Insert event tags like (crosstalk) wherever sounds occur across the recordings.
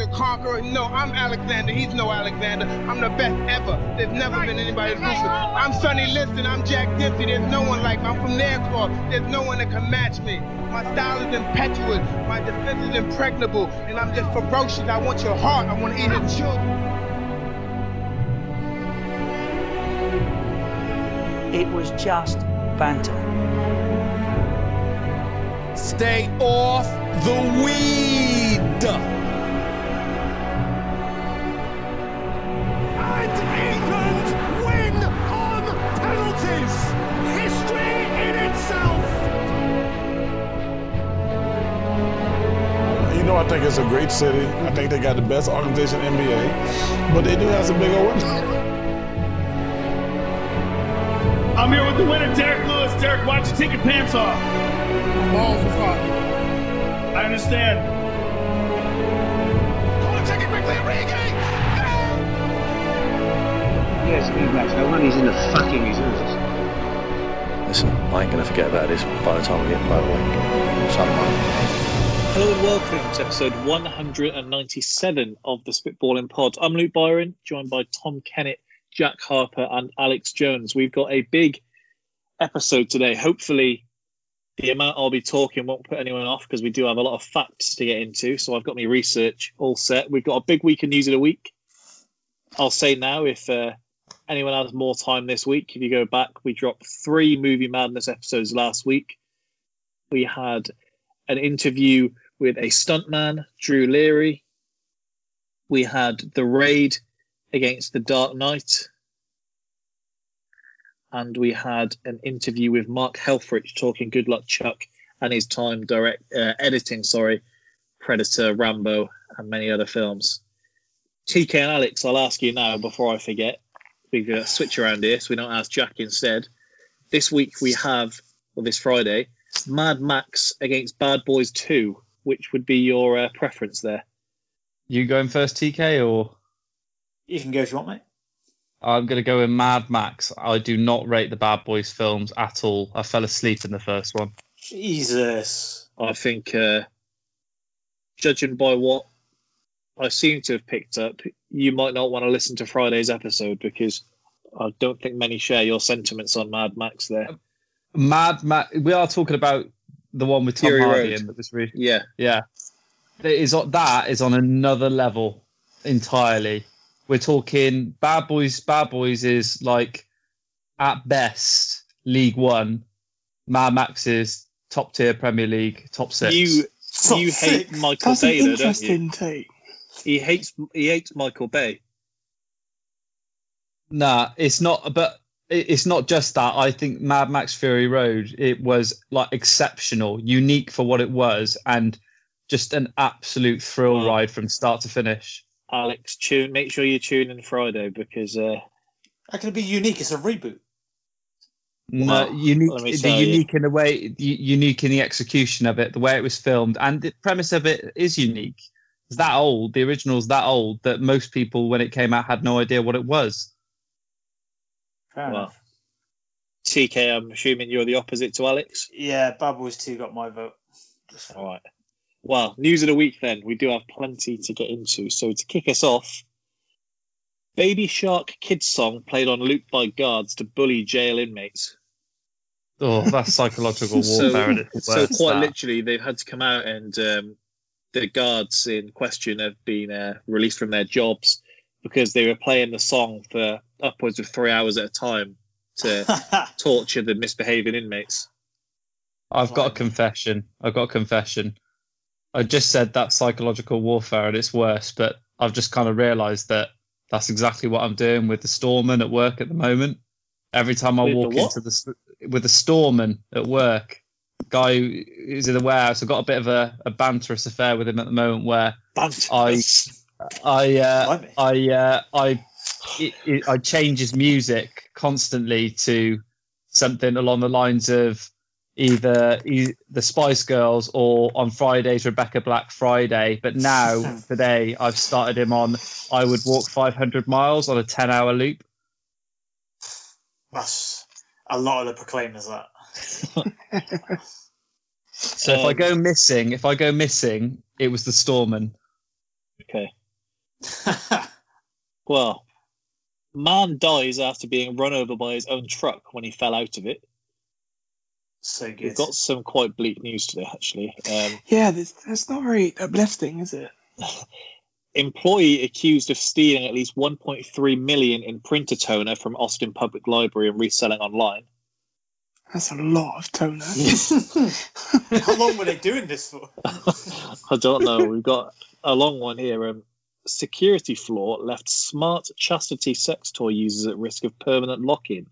as a conqueror. No, I'm Alexander. He's no Alexander. I'm the best ever. There's never been anybody as ruthless. I'm Sonny Liston. I'm Jack Dempsey. There's no one like me. I'm from Nairclaw. There's no one that can match me. My style is impetuous. My defense is impregnable. And I'm just ferocious. I want your heart. I want to eat your children. It was just banter. Stay off the weed. It's a great city. I think they got the best organization in NBA, but they do have some big old wins. I'm here with the winner, Derrick Lewis. Derrick, why don't you take your pants off? Balls are fucking. I understand. Corner take it quickly, Origi. Yes, rematch. No wonder he's in the fucking reserves. Listen, I ain't gonna forget about this by the time we get motorway. Something. Hello and welcome to episode 197 of the Spitballing Pod. I'm Luke Byron, joined by Tom Kennett, Jack Harper, and Alex Jones. We've got a big episode today. Hopefully, the amount I'll be talking won't put anyone off because we do have a lot of facts to get into. So I've got my research all set. We've got a big week of news of the week. I'll say now if uh, anyone has more time this week, if you go back, we dropped three Movie Madness episodes last week. We had an interview with a stuntman, Drew Leary. We had the raid against the Dark Knight. And we had an interview with Mark Helfrich talking Good Luck Chuck and his time direct uh, editing, sorry, Predator, Rambo, and many other films. TK and Alex, I'll ask you now before I forget. We uh, switch around here, so we don't ask Jack instead. This week we have, well, this Friday, Mad Max against Bad Boys 2. Which would be your uh, preference there? You going first, TK, or You can go if you want, mate. I'm going to go with Mad Max. I do not rate the Bad Boys films at all. I fell asleep in the first one. Jesus. I think, uh, judging by what I seem to have picked up, you might not want to listen to Friday's episode because I don't think many share your sentiments on Mad Max there. Mad Max. We are talking about the one with Tom Fury Hardy Road. in that was really Yeah, yeah. It is that is on another level entirely. We're talking Bad Boys. Bad Boys is like at best League One. Mad Max is top tier Premier League, top six. you Top you hate. Michael That's Bay, though, don't you? interesting take. He hates he hates Michael Bay. Nah, it's not. But it- it's not just that. I think Mad Max Fury Road it was like exceptional, unique for what it was, and just an absolute thrill Wow. ride from start to finish. Alex, tune make sure you tune in Friday because uh, How can it be unique? It's a reboot. No, Well, unique, the tell you. unique in the way, unique in the execution of it, the way it was filmed, and the premise of it is unique. It's that old. The original's that old that most people, when it came out, had no idea what it was. Fair Well, enough. TK, I'm assuming you're the opposite to Alex. Yeah, Bad Boys 2 got my vote. Just All right. Well, news of the week then. We do have plenty to get into. So to kick us off, Baby Shark Kids song played on loop by guards to bully jail inmates. Oh, that's psychological (laughs) warfare. at its So quite that. literally, they've had to come out and um, the guards in question have been uh, released from their jobs because they were playing the song for upwards of three hours at a time to (laughs) torture the misbehaving inmates. I've got a confession. I've got a confession. I just said that psychological warfare at its worst, but I've just kind of realised that that's exactly what I'm doing with the storeman at work at the moment. Every time I With walk what? into the with the storeman at work, guy who's in the warehouse, I've got a bit of a, a banterous affair with him at the moment where Banter. (laughs) I uh, I uh, I it, it, I change his music constantly to something along the lines of either e- the Spice Girls or on Fridays Rebecca Black Friday. But now (laughs) today I've started him on I would walk 500 miles on a 10 hour loop. That's a lot of the proclaimers, that. (laughs) So if I Um, go missing, if I go missing, it was the Storman. Okay. (laughs) well, man dies after being run over by his own truck when he fell out of it. So good. We've got some quite bleak news today, actually. Um, Yeah, that's, that's not very uplifting, is it? (laughs) employee accused of stealing at least 1.3 million in printer toner from Austin Public Library and reselling online. That's a lot of toner. (laughs) How long were they doing this for? I don't know. We've got a long one here. Um, security flaw left smart chastity sex toy users at risk of permanent lock-in.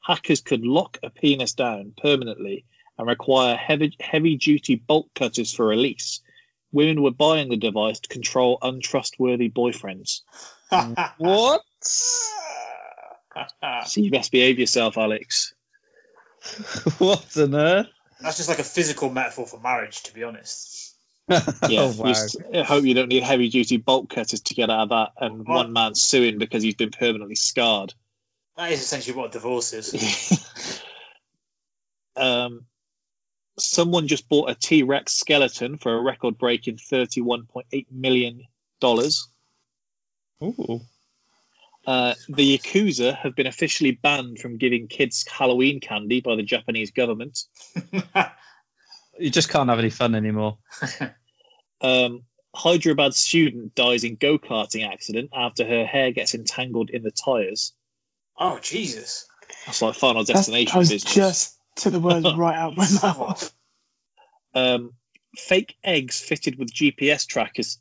Hackers could lock a penis down permanently and require heavy, heavy-duty bolt cutters for release. Women were buying the device to control untrustworthy boyfriends. (laughs) what? (laughs) So you best behave yourself, Alex. (laughs) what on earth? That's just like a physical metaphor for marriage, to be honest. (laughs) Yeah, oh, wow. just- I hope you don't need heavy duty bolt cutters to get out of that, and Well- one man suing because he's been permanently scarred. That is essentially what a divorce is. (laughs) um, someone just bought a T Rex skeleton for a record breaking $31.8 million. Ooh. Uh, the Yakuza have been officially banned from giving kids Halloween candy by the Japanese government. (laughs) You just can't have any fun anymore. (laughs) Um, Hyderabad student dies in go karting accident after her hair gets entangled in the tyres. oh, Jesus. That's like Final That's, Destination I was business. just took the words (laughs) right out my mouth. um, fake eggs fitted with GPS trackers.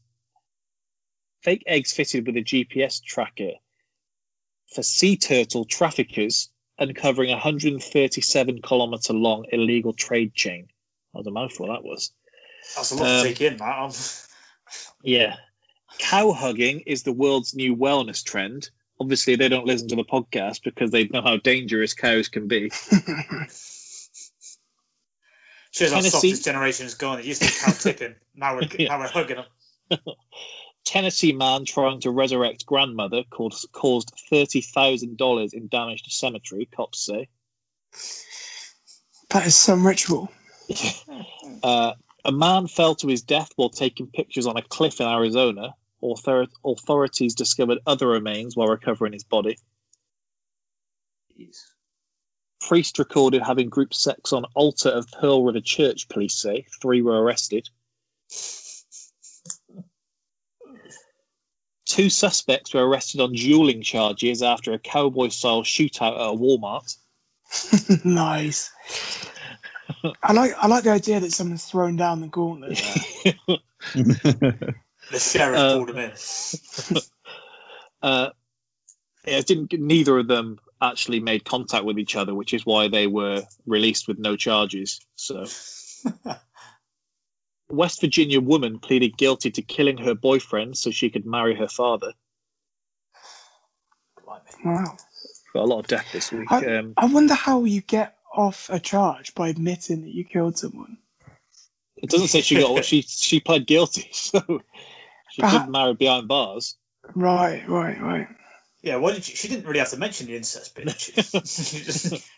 Fake eggs fitted with a GPS tracker for sea turtle traffickers uncovering a 137 kilometre long illegal trade chain. That was a mouthful, that was. That's a lot Um, to take in, man. (laughs) Yeah. Cow hugging is the world's new wellness trend. Obviously, they don't listen to the podcast because they know how dangerous cows can be. (laughs) Shows how soft Tennessee- this generation is gone. It used to be cow (laughs) tipping. Now we're, Yeah. now we're hugging them. Tennessee man trying to resurrect grandmother caused, caused $30,000 in damage to cemetery, cops say. That is some ritual. Uh, a man fell to his death while taking pictures on a cliff in Arizona. Author- authorities discovered other remains while recovering his body. Priest recorded having group sex on altar of Pearl River Church, police say. Three were arrested. Two suspects were arrested on dueling charges after a cowboy style shootout at a Walmart. (laughs) nice. I like I like the idea that someone's thrown down the gauntlet. (laughs) The sheriff Uh, pulled him in. (laughs) uh, yeah, it didn't. Neither of them actually made contact with each other, which is why they were released with no charges. So, (laughs) West Virginia woman pleaded guilty to killing her boyfriend so she could marry her father. Wow. Got a lot of death this week. I, Um, I wonder how you get off a charge by admitting that you killed someone. it doesn't say she got. she (laughs) she pled guilty, (laughs) so she But could how- marry behind bars. Right, right, right. Yeah, why did you, she didn't really have to mention the incest bit. did she? She just-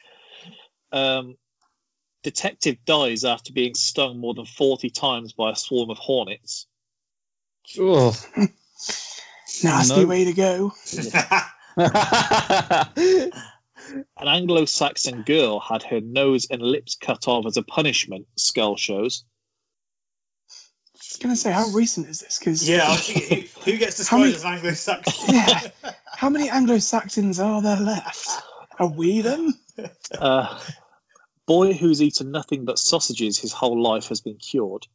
Um, detective dies after being stung more than forty times by a swarm of hornets. Oh. (laughs) Nasty No. way to go. An Anglo Saxon girl had her nose and lips cut off as a punishment, Skull shows. I was gonna say, how recent is this? Because yeah, I was thinking, who, who gets How described many- as Anglo-Saxon? (laughs) yeah, how many Anglo Saxons are there left? Are we them? (laughs) Uh, boy who's eaten nothing but sausages his whole life has been cured.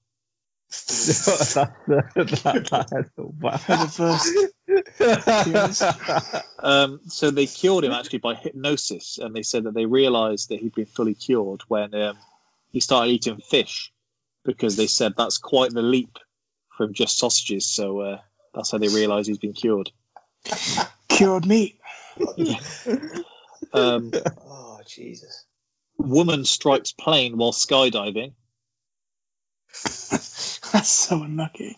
That's (laughs) the- that- that- wow. For the first (laughs) Um, so they cured him actually by hypnosis, and they said that they realised that he'd been fully cured when um, he started eating fish, because they said that's quite the leap from just sausages. So uh, that's how they realised he's been cured. cured meat. (laughs) Um, oh, Jesus. woman strikes plane while skydiving. (laughs) That's so unlucky.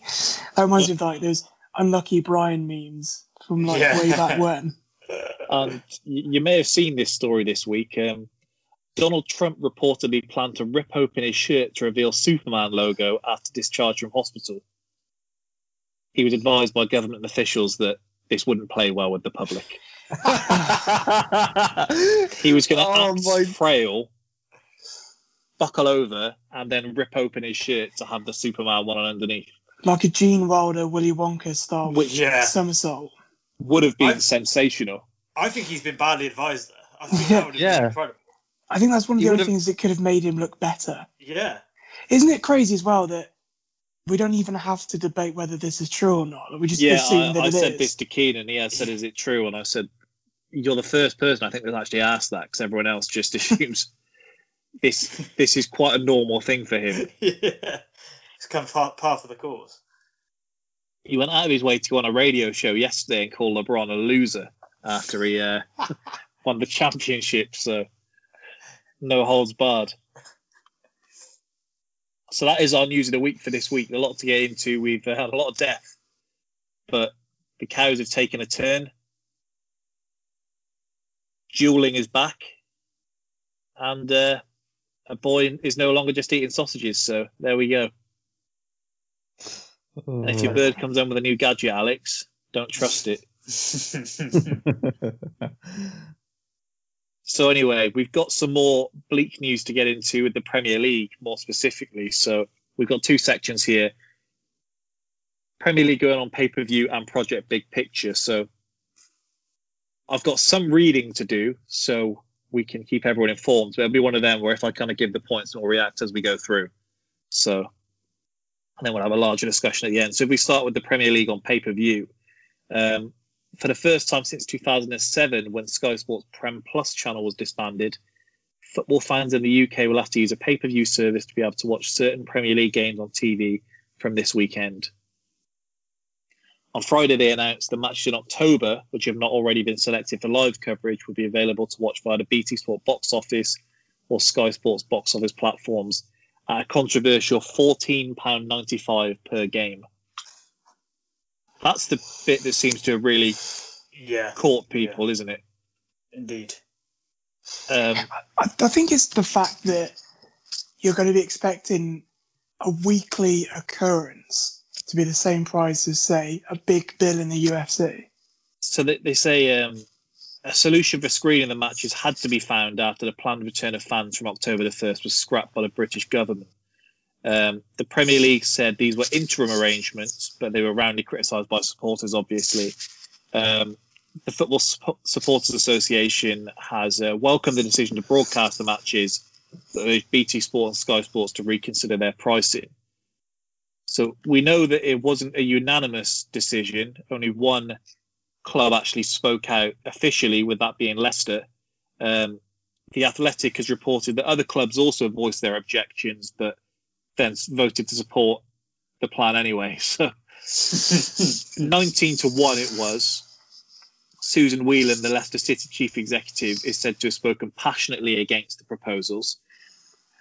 That reminds me of like those unlucky Brian memes from like Yeah. way back when. (laughs) And you may have seen this story this week. Um, Donald Trump reportedly planned to rip open his shirt to reveal Superman logo after discharge from hospital. he was advised by government officials that this wouldn't play well with the public. (laughs) he was going to Oh act my- frail, buckle over, and then rip open his shirt to have the Superman one underneath. Like a Gene Wilder, Willy Wonka style Which- Yeah. somersault. Would have been I- sensational. I think he's been badly advised there. I think Yeah. (laughs) that would have Yeah. been incredible. I think that's one of He the only things that could have made him look better. Yeah. Isn't it crazy as well that we don't even have to debate whether this is true or not? We just yeah, assume I, that I it said is. this to Keenan. He had said, "Is it true?" And I said, "You're the first person I think that's actually asked that because everyone else just (laughs) assumes this this is quite a normal thing for him." (laughs) yeah. It's come part, part of the course. He went out of his way to go on a radio show yesterday and call LeBron a loser after he uh, (laughs) won the championship. So no holds barred. So that is our news of the week for this week. A lot to get into. We've uh, had a lot of death, but the cows have taken a turn. Dueling is back, and uh, a boy is no longer just eating sausages. So there we go. And if your bird comes home with a new gadget, Alex, don't trust it. (laughs) So anyway, we've got some more bleak news to get into with the Premier League, more specifically. So we've got two sections here: Premier League going on pay per view and Project Big Picture. So I've got some reading to do, so we can keep everyone informed. But it'll be one of them where if I kind of give the points, we'll react as we go through. So, and then we'll have a larger discussion at the end. So if we start with the Premier League on pay per view. Um, for the first time since 2007, when Sky Sports Prem Plus channel was disbanded, football fans in the UK will have to use a pay per view service to be able to watch certain Premier League games on TV from this weekend. On Friday, they announced the matches in October, which have not already been selected for live coverage, will be available to watch via the BT Sport box office or Sky Sports box office platforms at a controversial £14.95 per game. That's the bit that seems to have really Yeah. caught people, isn't it? Indeed. Um, I, I think it's the fact that you're going to be expecting a weekly occurrence to be the same price as, say, a big bill in the UFC. so they, they say um, a solution for screening the matches had to be found after the planned return of fans from October the 1st was scrapped by the British government. Um, the Premier League said these were interim arrangements, but they were roundly criticised by supporters, obviously. Um, the Football Sup- Supporters Association has uh, welcomed the decision to broadcast the matches, but BT Sport and Sky Sports to reconsider their pricing. So we know that it wasn't a unanimous decision. Only one club actually spoke out officially, with that being Leicester. Um, the Athletic has reported that other clubs also voiced their objections, but then voted to support the plan anyway. (laughs) So (laughs) 19 to 1 it was. Susan Whelan, the Leicester City chief executive, is said to have spoken passionately against the proposals.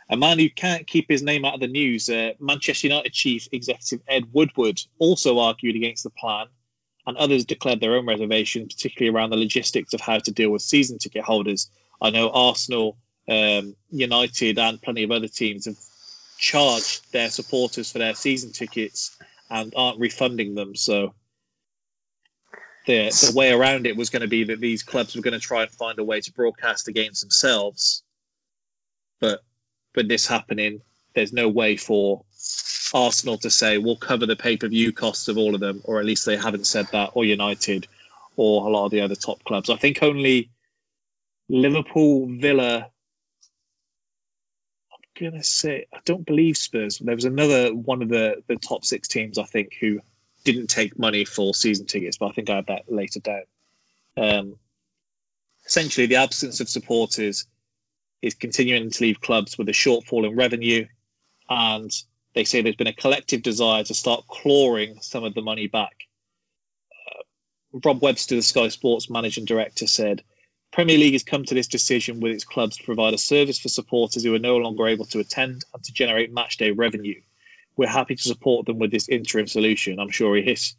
A man who can't keep his name out of the news, uh, Manchester United chief executive Ed Woodward, also argued against the plan, and others declared their own reservations, particularly around the logistics of how to deal with season ticket holders. I know Arsenal, um, United, and plenty of other teams have charged their supporters for their season tickets and aren't refunding them. So the, the way around it was going to be that these clubs were going to try and find a way to broadcast the games themselves. But with this happening, there's no way for Arsenal to say we'll cover the pay per view costs of all of them, or at least they haven't said that, or United, or a lot of the other top clubs. I think only Liverpool, Villa. I'm gonna say I don't believe Spurs. There was another one of the the top six teams I think who didn't take money for season tickets, but I think I have that later down. Um, essentially, the absence of supporters is continuing to leave clubs with a shortfall in revenue, and they say there's been a collective desire to start clawing some of the money back. Uh, Rob Webster, the Sky Sports managing director, said. Premier League has come to this decision with its clubs to provide a service for supporters who are no longer able to attend and to generate matchday revenue. We're happy to support them with this interim solution. I'm sure he is.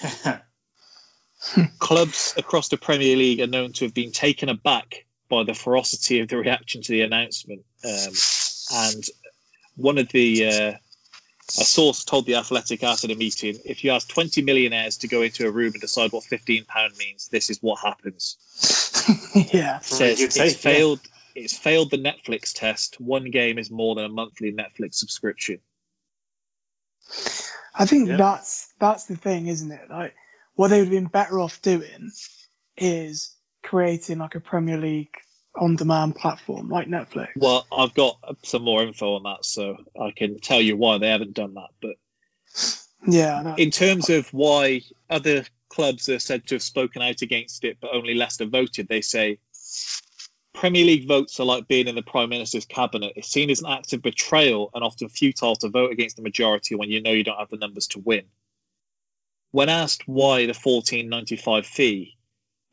(laughs) Clubs across the Premier League are known to have been taken aback by the ferocity of the reaction to the announcement. Um, and one of the uh, A source told the Athletic after the meeting, if you ask 20 millionaires to go into a room and decide what 15 pound means, this is what happens. (laughs) yeah. Says You'd it's say, yeah. failed. It's failed the Netflix test. One game is more than a monthly Netflix subscription. I think Yeah. that's that's the thing, isn't it? Like what they would have been better off doing is creating like a Premier League on-demand platform like Netflix. Well, I've got some more info on that, so I can tell you why they haven't done that. But Yeah, in terms of why other clubs are said to have spoken out against it, but only Leicester voted, they say Premier League votes are like being in the Prime Minister's cabinet. It's seen as an act of betrayal and often futile to vote against the majority when you know you don't have the numbers to win. When asked why the 14.95 fee,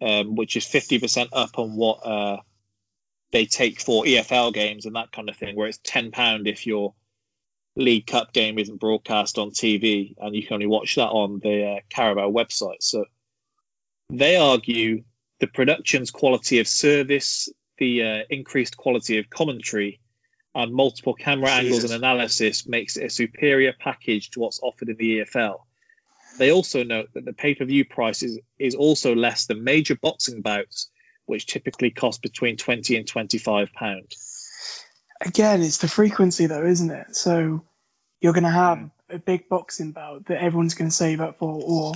um, which is 50% up on what uh, they take for EFL games and that kind of thing, where it's £10 if your League Cup game isn't broadcast on TV and you can only watch that on the uh, Carabao website. So they argue the production's quality of service, the uh, increased quality of commentary, and multiple camera angles Jesus. and analysis makes it a superior package to what's offered in the EFL. They also note that the pay per view price is, is also less than major boxing bouts, which typically cost between 20 and 25 pounds. Again, it's the frequency though, isn't it? So you're going to have a big boxing bout that everyone's going to save up for or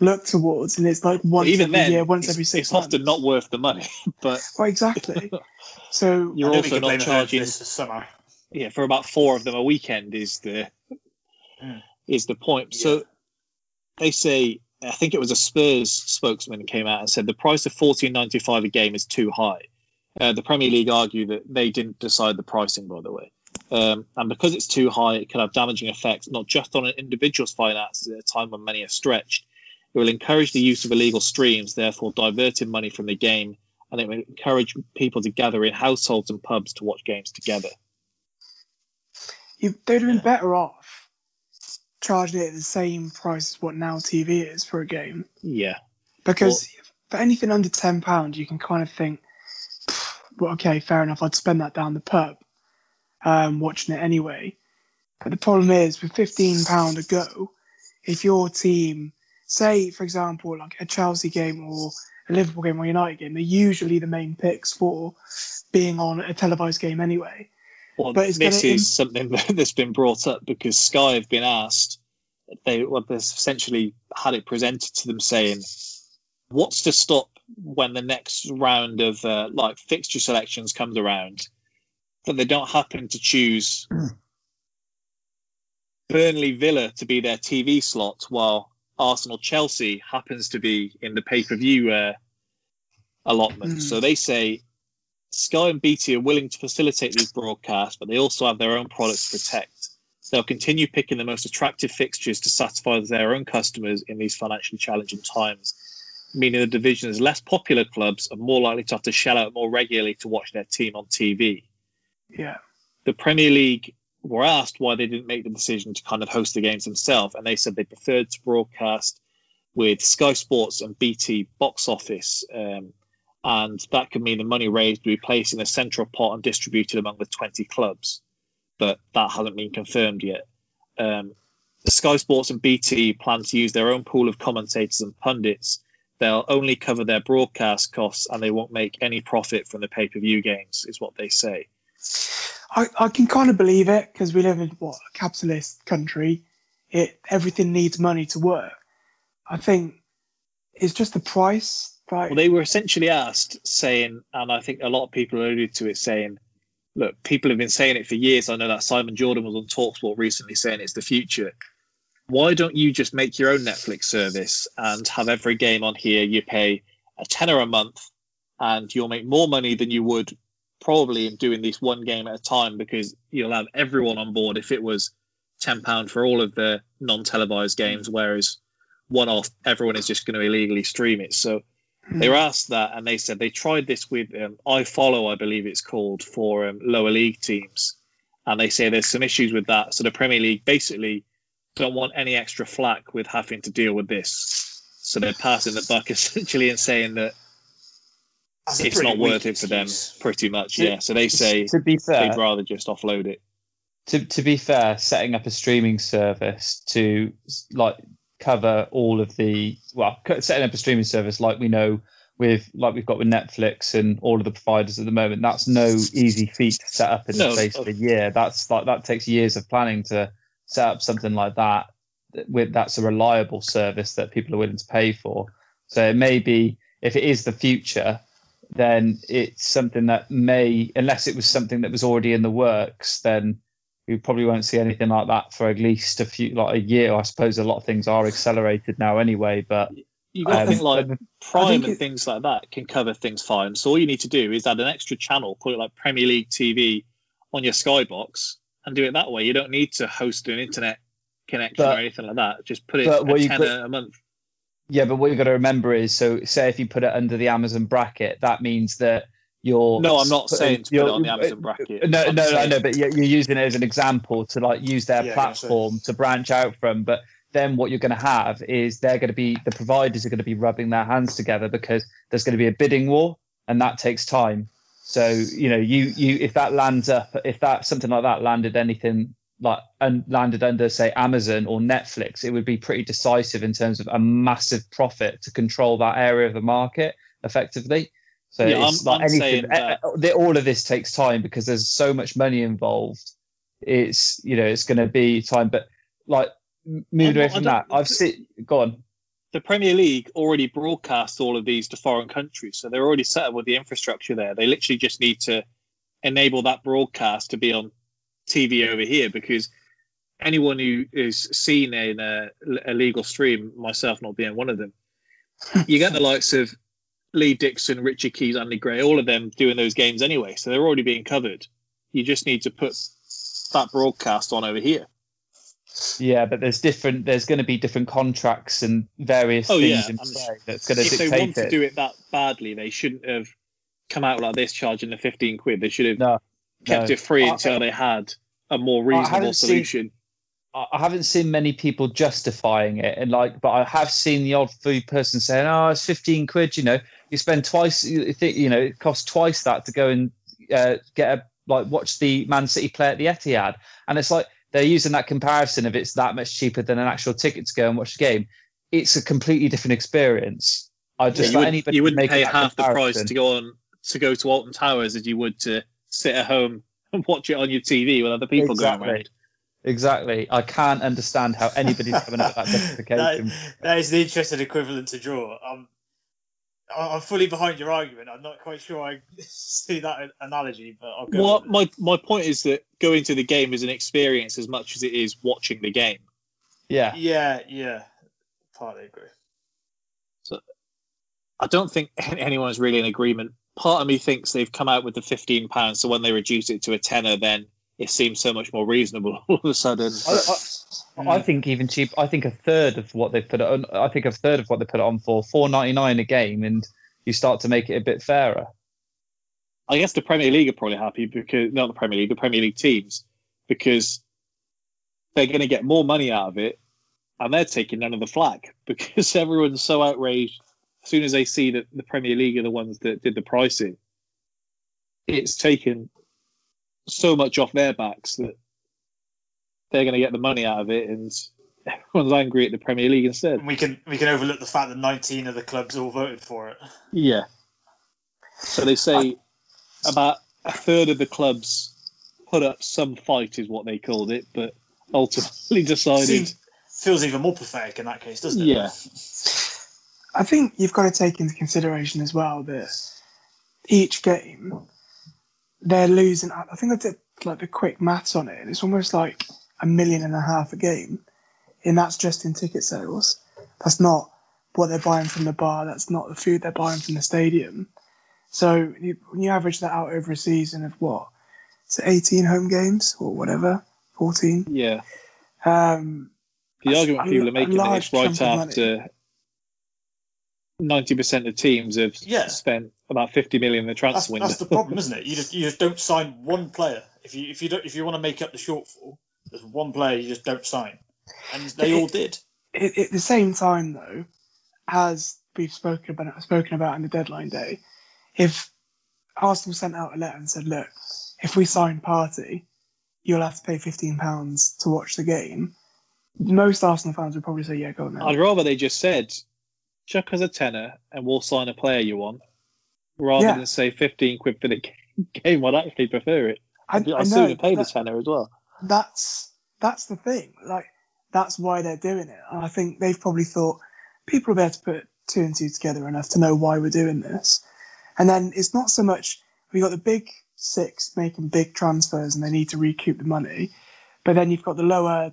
look towards, and it's like once even every then, year, once every six it's months. often not worth the money. (laughs) But Well, exactly. (laughs) So you're I know we also not for charging this summer. yeah for about four of them a weekend is the Mm. is the point. So they say I think it was a Spurs spokesman came out and said the price of fourteen ninety five a game is too high. Uh, the Premier League argue that they didn't decide the pricing, by the way, um, and because it's too high, it can have damaging effects not just on an individual's finances at a time when many are stretched. It will encourage the use of illegal streams, therefore diverting money from the game, and it will encourage people to gather in households and pubs to watch games together. you, they'd have been better off charging it at the same price as what now TV is for a game. Yeah. Because for anything under ten pounds, you can kind of think, well, okay, fair enough. I'd spend that down the pub, um, watching it anyway. But the problem is, with fifteen pound a go, if your team, say for example, like a Chelsea game or a Liverpool game or United game, they're usually the main picks for being on a televised game anyway. Well, But this gonna is something (laughs) that's been brought up because Sky have been asked. They well, they've essentially had it presented to them saying, "What's to stop when the next round of uh, like fixture selections comes around that they don't happen to choose Burnley Villa to be their TV slot while Arsenal Chelsea happens to be in the pay per view uh, allotment?" Hmm. So they say Sky and BT are willing to facilitate these broadcasts, but they also have their own products to protect. They'll continue picking the most attractive fixtures to satisfy their own customers in these financially challenging times, meaning the division's less popular clubs are more likely to have to shell out more regularly to watch their team on TV. Yeah. The Premier League were asked why they didn't make the decision to kind of host the games themselves, and they said they preferred to broadcast with Sky Sports and BT box office. Um, and that could mean the money raised will be placed in a central pot and distributed among the 20 clubs. But that hasn't been confirmed yet. Um, Sky Sports and BT plan to use their own pool of commentators and pundits. They'll only cover their broadcast costs and they won't make any profit from the pay per view games, is what they say. I, I can kind of believe it because we live in what a capitalist country. It everything needs money to work. I think it's just the price. Like, Well, they were essentially asked, saying, and I think a lot of people alluded to it, saying, look, people have been saying it for years. I know that Simon Jordan was on Talksport recently saying it's the future. Why don't you just make your own Netflix service and have every game on here? You pay a tenner a month, and you'll make more money than you would probably in doing this one game at a time because you'll have everyone on board if it was ten pound for all of the non-televised games, whereas one off everyone is just going to illegally stream it. So they were asked that, and they said they tried this with um, Follow, I believe it's called, for um, lower league teams, and they say there's some issues with that. So the Premier League basically don't want any extra flack with having to deal with this. So they're passing the buck (laughs) essentially and saying that That's it's not worth it for them, pretty much. To- Yeah. So they say to be fair, they'd rather just offload it. to to be fair, setting up a streaming service to like cover all of the well, setting up a streaming service like we know with like we've got with Netflix and all of the providers at the moment. That's no easy feat to set up in No, the space of of- a year. That's like that takes years of planning to set up something like that. With that's a reliable service that people are willing to pay for. So it may be if it is the future, then it's something that may, unless it was something that was already in the works, then we probably won't see anything like that for at least a few, like a year. I suppose a lot of things are accelerated now anyway, but You got to Um, think like Prime think and things like that can cover things fine. So all you need to do is add an extra channel, call it like Premier League TV on your Skybox, and do it that way. You don't need to host an internet connection But- or anything like that. Just put it but a what you tenner could- a month. yeah, but what you've got to remember is, so say if you put it under the Amazon bracket, that means that you're. No, I'm not saying to put it on the Amazon uh, bracket. No, I'm no, I saying- know, but you're, you're using it as an example to like use their Yeah, I guess so. platform to branch out from. But then what you're going to have is they're going to be the providers are going to be rubbing their hands together because there's going to be a bidding war, and that takes time. So you know, you you if that lands up, if that something like that landed anything like and landed under say Amazon or Netflix, it would be pretty decisive in terms of a massive profit to control that area of the market effectively. So Yeah, it's I'm- like I'm anything. that- all of this takes time because there's so much money involved. It's you know it's going to be time, but like moving away from that, I've seen. Go on. the Premier League already broadcasts all of these to foreign countries, so they're already set up with the infrastructure there. They literally just need to enable that broadcast to be on TV over here because anyone who is seen in a, a legal stream, myself not being one of them, you get the (laughs) likes of Lee Dixon, Richard Keys, Andy Gray, all of them doing those games anyway, so they're already being covered. You just need to put that broadcast on over here. Yeah, but there's different. There's going to be different contracts and various Oh, things yeah, in play that's going to if dictate they want it. to do it that badly, they shouldn't have come out like this, charging the fifteen quid. They should have No, kept no. it free I- until they had a more reasonable solution. I I haven't seen many people justifying it, and like, but I have seen the odd food person saying, "Oh, it's fifteen quid." You know, you spend twice. You think, you know, it costs twice that to go and uh, get a like watch the Man City play at the Etihad, and it's like they're using that comparison of it's that much cheaper than an actual ticket to go and watch the game. It's a completely different experience. I Yeah, just you would, anybody you wouldn't making pay half the price to go on to go to Alton Towers as you would to sit at home and watch it on your TV with other people exactly. going around. Exactly. I can't understand how anybody's coming up with that (laughs) justification. That, that is the interesting equivalent to draw. I'm, I'm fully behind your argument. I'm not quite sure I (laughs) see that analogy, but I'll go. Well, my my point is that going to the game is an experience as much as it is watching the game. yeah. Yeah, yeah, partly agree. So, I don't think anyone's really in agreement. Part of me thinks they've come out with the fifteen pounds, so when they reduce it to a tenner, then it seems so much more reasonable (laughs) all of a sudden. I, I, I hmm. think even cheap. I think a third of what they put it on. I think a third of what they put it on for four ninety nine a game, and you start to make it a bit fairer. I guess the Premier League are probably happy because not the Premier League, the Premier League teams, because they're going to get more money out of it, and they're taking none of the flack (laughs) because everyone's so outraged as soon as they see that the Premier League are the ones that did the pricing. It's taken so much off their backs that they're going to get the money out of it, and everyone's angry at the Premier League instead. And we can we can overlook the fact that 19 of the clubs all voted for it. Yeah. So they say about a third of the clubs put up some fight, is what they called it, but ultimately (laughs) decided. Seems, feels even more pathetic in that case, doesn't it? Yeah. I think you've got to take into consideration as well that each game they're losing. I I think I did like the quick maths on it, and it's almost like a million and a half a game, and that's just in ticket sales. That's not what they're buying from the bar. That's not the food they're buying from the stadium. So you, when you average that out over a season of what, it 18 home games or whatever, 14? Yeah. Um, The argument people are making is right chunk of money. after 90% of teams have Yeah. spent about 50 million in the transfer That's, window. that's the problem, isn't it? You just (laughs) you just don't sign one player. If you if you don't if you want to make up the shortfall, there's one player you just don't sign, and they all did. at, at the same time, though, as we've spoken about, spoken about in the deadline day, if Arsenal sent out a letter and said, "Look, if we sign Partey, you'll have to pay fifteen pounds to watch the game. Most Arsenal fans would probably say, "Yeah, go on now." I'd rather they just said, chuck us a tenner and we'll sign a player you want, rather Yeah. than say 15 quid for the (laughs) game. I'd actually prefer it. I, I'd, I'd sooner pay the tenner as well. that's that's the thing. Like that's why they're doing it. And I think they've probably thought people will be able to put two and two together enough to know why we're doing this. And then it's not so much we got the big six making big transfers and they need to recoup the money, but then you've got the lower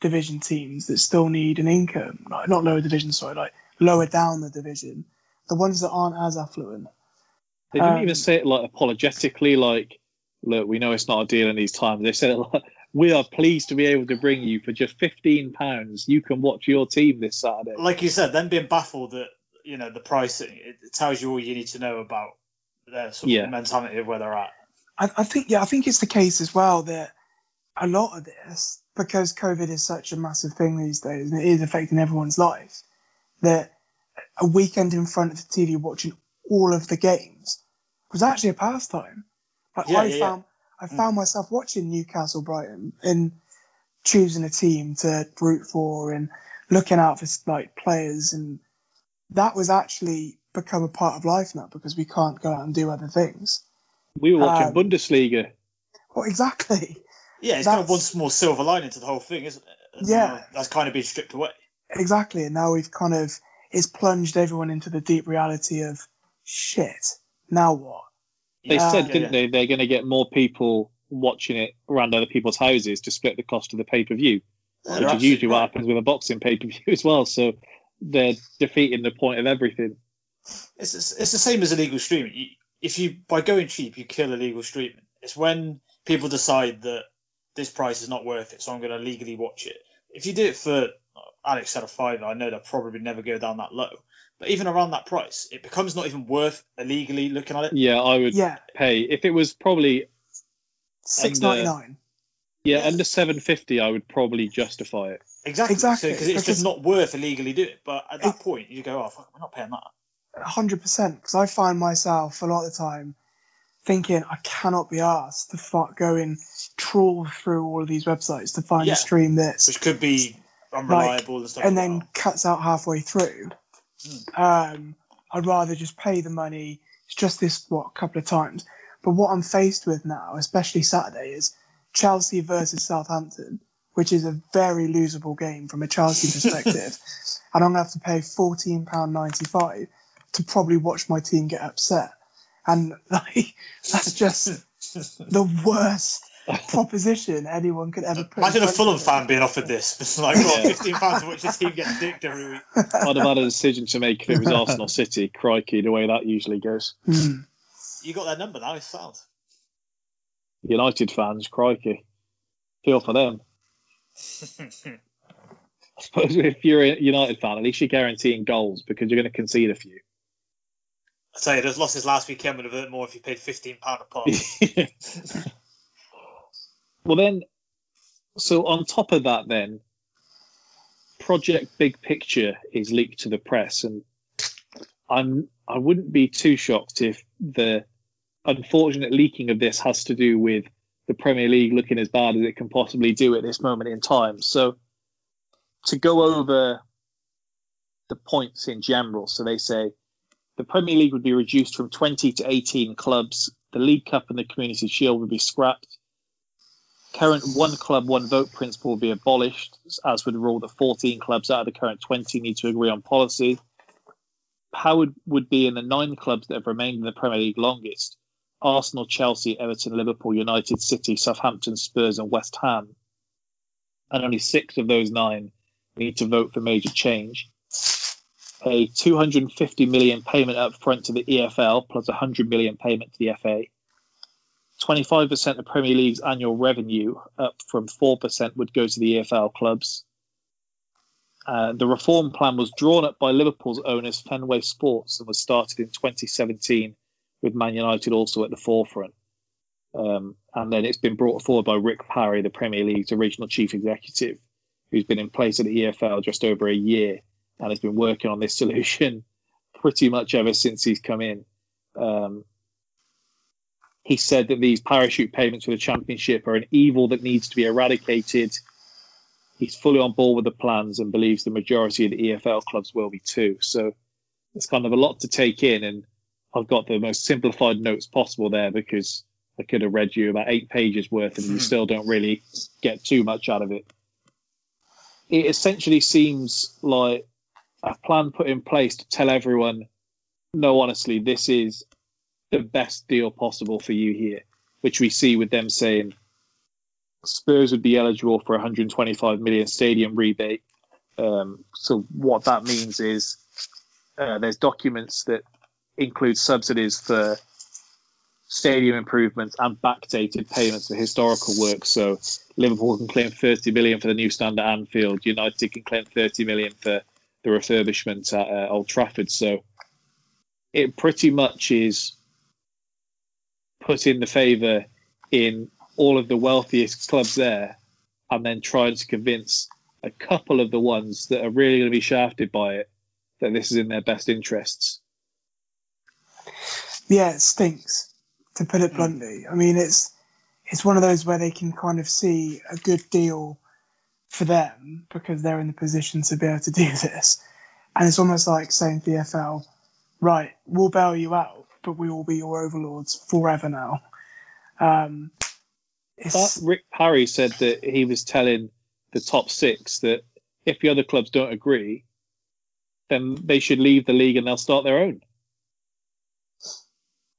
division teams that still need an income. Like, not lower division, sorry, like lower down the division. The ones that aren't as affluent. They didn't Um, even say it like apologetically, like, look, we know it's not a deal in these times. They said it like, we are pleased to be able to bring you for just fifteen pounds. You can watch your team this Saturday. Like you said, them being baffled at you know the pricing, it, it tells you all you need to know about their sort Yeah. of mentality of where they're at. I, I think yeah, I think it's the case as well that a lot of this, because COVID is such a massive thing these days and it is affecting everyone's life, that a weekend in front of the TV watching all of the games was actually a pastime. Like Yeah, I yeah, yeah. found I found myself watching Newcastle Brighton and choosing a team to root for and looking out for like players and that was actually become a part of life now because we can't go out and do other things. We were watching Um, Bundesliga. Well, exactly. Yeah, it's kind of one small silver lining to the whole thing, isn't it? And, Yeah. that's kind of been stripped away. Exactly. And now we've kind of it's plunged everyone into the deep reality of shit. Now what? They Yeah. said, Yeah, didn't yeah. they? They're going to get more people watching it around other people's houses to split the cost of the pay per view, which is usually what happens with a boxing pay per view (laughs) as well. So they're defeating the point of everything. It's, it's, the same as illegal streaming. You, if you by going cheap, you kill illegal streaming. It's when people decide that this price is not worth it, so I'm going to legally watch it. If you do it for Alex said a fiver, I know they'll probably never go down that low. But even around that price, it becomes not even worth illegally looking at it. Yeah, I would Yeah. pay if it was probably six ninety nine. Under- yeah under seven fifty. I would probably justify it. Exactly. Exactly, Because it's just not worth illegally doing it. But at that point, you go, oh, fuck, we're not paying that. hundred percent. Because I find myself a lot of the time thinking I cannot be asked to fuck go and trawl through all of these websites to find Yeah. a stream that's Which could be unreliable and stuff. and like then that. cuts out halfway through. Hmm. Um, I'd rather just pay the money. It's just this what a couple of times. But what I'm faced with now, especially Saturday, is Chelsea versus Southampton, which is a very losable game from a Chelsea (laughs) perspective. and I'm gonna have to pay fourteen pound ninety five to probably watch my team get upset. And (laughs) like that's just (laughs) the worst (laughs) proposition anyone could ever put. Imagine a Fulham fan being offered this. It's like, got Yeah. 15 pounds to watch your team get dicked every week. (laughs) I'd have had a decision to make if it was Arsenal City. Crikey, the way that usually goes. Hmm. You got their number now, it's sound. United fans, crikey, feel for them. (laughs) I suppose if you're a United fan, at least you're guaranteeing goals because you're going to concede a few. I tell you, those losses last weekend would have hurt more if you paid £15 a pop. Well, then, so on top of that, then, Project Big Picture is leaked to the press, and I'm I wouldn't be too shocked if the unfortunate leaking of this has to do with the Premier League looking as bad as it can possibly do at this moment in time. So, to go over the points in general, so they say the Premier League would be reduced from 20 to 18 clubs. The League Cup and the Community Shield would be scrapped. Current one club, one vote principle will be abolished, as would rule that 14 clubs out of the current 20 need to agree on policy. Power would be in the nine clubs that have remained in the Premier League longest Arsenal, Chelsea, Everton, Liverpool, United, City, Southampton, Spurs, and West Ham. And only six of those nine need to vote for major change a 250 million payment up front to the EFL plus a 100 million payment to the FA. 25% of Premier League's annual revenue, up from 4%, would go to the EFL clubs. Uh, the reform plan was drawn up by Liverpool's owners, Fenway Sports, and was started in 2017, with Man United also at the forefront. Um, and then it's been brought forward by Rick Parry, the Premier League's original chief executive, who's been in place at the EFL just over a year and has been working on this (laughs) solution pretty much ever since he's come in. Um, he said that these parachute payments for the championship are an evil that needs to be eradicated. He's fully on board with the plans and believes the majority of the EFL clubs will be too. So it's kind of a lot to take in, and I've got the most simplified notes possible there because I could have read you about eight pages worth, and you hmm. still don't really get too much out of it. It essentially seems like a plan put in place to tell everyone, no, honestly, this is the best deal possible for you here, which we see with them saying Spurs would be eligible for 125 million stadium rebate. Um, so what that means is uh, there's documents that include subsidies for stadium improvements and backdated payments for historical work. So Liverpool can claim 30 million for the new stand at Anfield. United can claim 30 million for the refurbishment at uh, Old Trafford. So it pretty much is putting the favour in all of the wealthiest clubs there and then trying to convince a couple of the ones that are really going to be shafted by it that this is in their best interests. Yeah, it stinks, to put it hmm. bluntly. I mean, it's it's one of those where they can kind of see a good deal for them because they're in the position to be able to do (laughs) this. And it's almost like saying to the FL, right, we'll bail you out, but we will be your overlords forever now. Um, But Rick Parry said that he was telling the top six that if the other clubs don't agree, then they should leave the league and they'll start their own.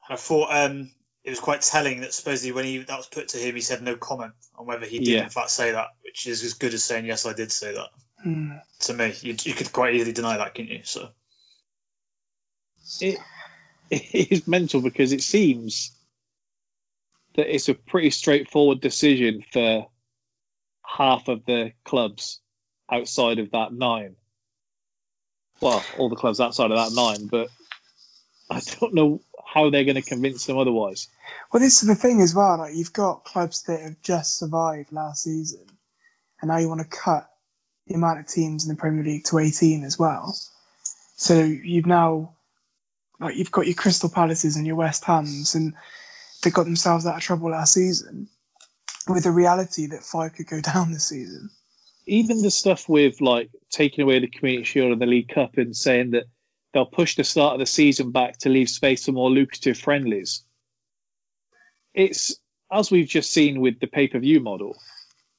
I thought um, it was quite telling that supposedly when he that was put to him, he said no comment on whether he did Yeah. in fact say that, which is as good as saying yes, I did say that. Hmm. To me, you, you could quite easily deny that, couldn't you? So It, (laughs) it is mental because it seems that it's a pretty straightforward decision for half of the clubs outside of that nine. Well, all the clubs outside of that nine, but (laughs) I don't know how they're going to convince them otherwise. Well, this is the thing as well. Like you've got clubs that have just survived last season, and now you want to cut the amount of teams in the Premier League to 18 as well. So you've now, like, you've got your Crystal Palaces and your West Hams, and they got themselves out of trouble last season, with the reality that five could go (laughs) down this season. even the stuff with like taking away the Community Shield and the League Cup and saying that they'll push the start of the season back to leave space for more lucrative friendlies. It's as we've just seen with the pay per view model.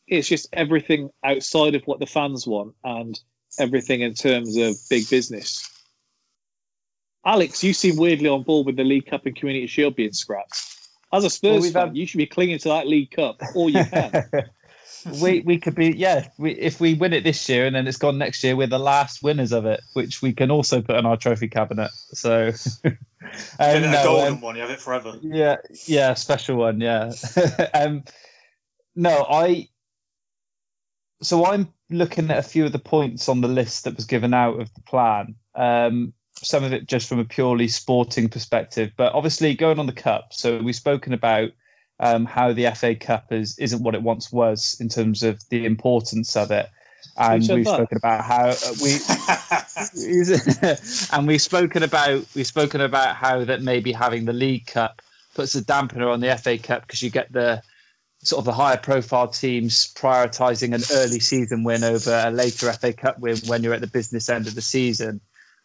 It's just everything outside of what the fans want and everything in terms of big business. Alex, you seem weirdly on board with the League Cup and Community Shield being scrapped. As a Spurs we've fan, had- you should be clinging to that League Cup all you can. (laughs) we we could be yeah. We, if we win it this year and then it's gone next year, we're the last winners of it, which we can also put in our trophy cabinet. So, (laughs) Give um, it a no, golden um, one, you have it forever. yeah, yeah, special one, yeah. (laughs) um, no, I. So I'm looking at a few of the points on the list that was given out of the plan. Um, some of it just from a purely sporting perspective, but obviously going on the cup. So we've spoken about um, how the FA Cup is isn't what it once was in terms of the importance of it, and we've that? spoken about how uh, we (laughs) (laughs) and we've spoken about we've spoken about how that maybe having the League Cup puts a dampener on the FA Cup because you get the sort of the higher profile teams prioritizing an early season win over a later FA Cup win when you're at the business end of the season.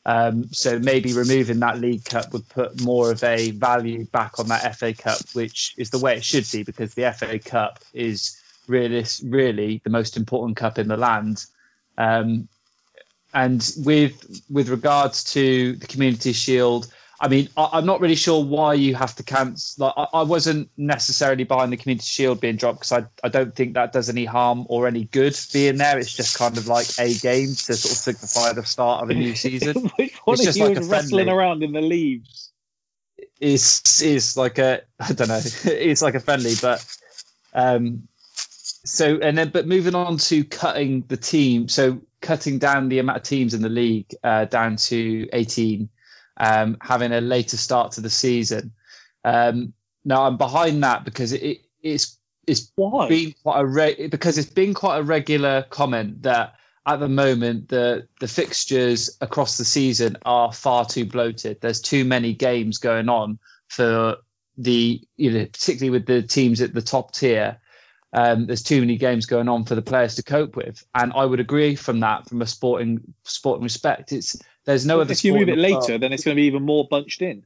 Um, so maybe removing that League Cup would put more of a value back on that FA Cup, which is the way it should be because the FA Cup is really, really the most important cup in the land. Um, and with with regards to the Community Shield, I mean, I, I'm not really sure why you have to cancel. Like, I, I wasn't necessarily buying the Community Shield being dropped because I, I don't think that does any harm or any good being there. It's just kind of like a game to sort of signify the start of a new season. (laughs) Which one It's just you like a wrestling around in the leaves? is is like a I don't know. (laughs) It's like a friendly, but um. So and then, but moving on to cutting the team, so cutting down the amount of teams in the league uh, down to 18, um, having a later start to the season. Um, now I'm behind that because it, it it's it's Why? been quite a re- because it's been quite a regular comment that at the moment the the fixtures across the season are far too bloated. There's too many games going on for the you know particularly with the teams at the top tier. Um, there's too many games going on for the players to cope with, and I would agree from that from a sporting sporting respect. It's there's no other. If you move it sport in the later, world- then it's going to be even more bunched in.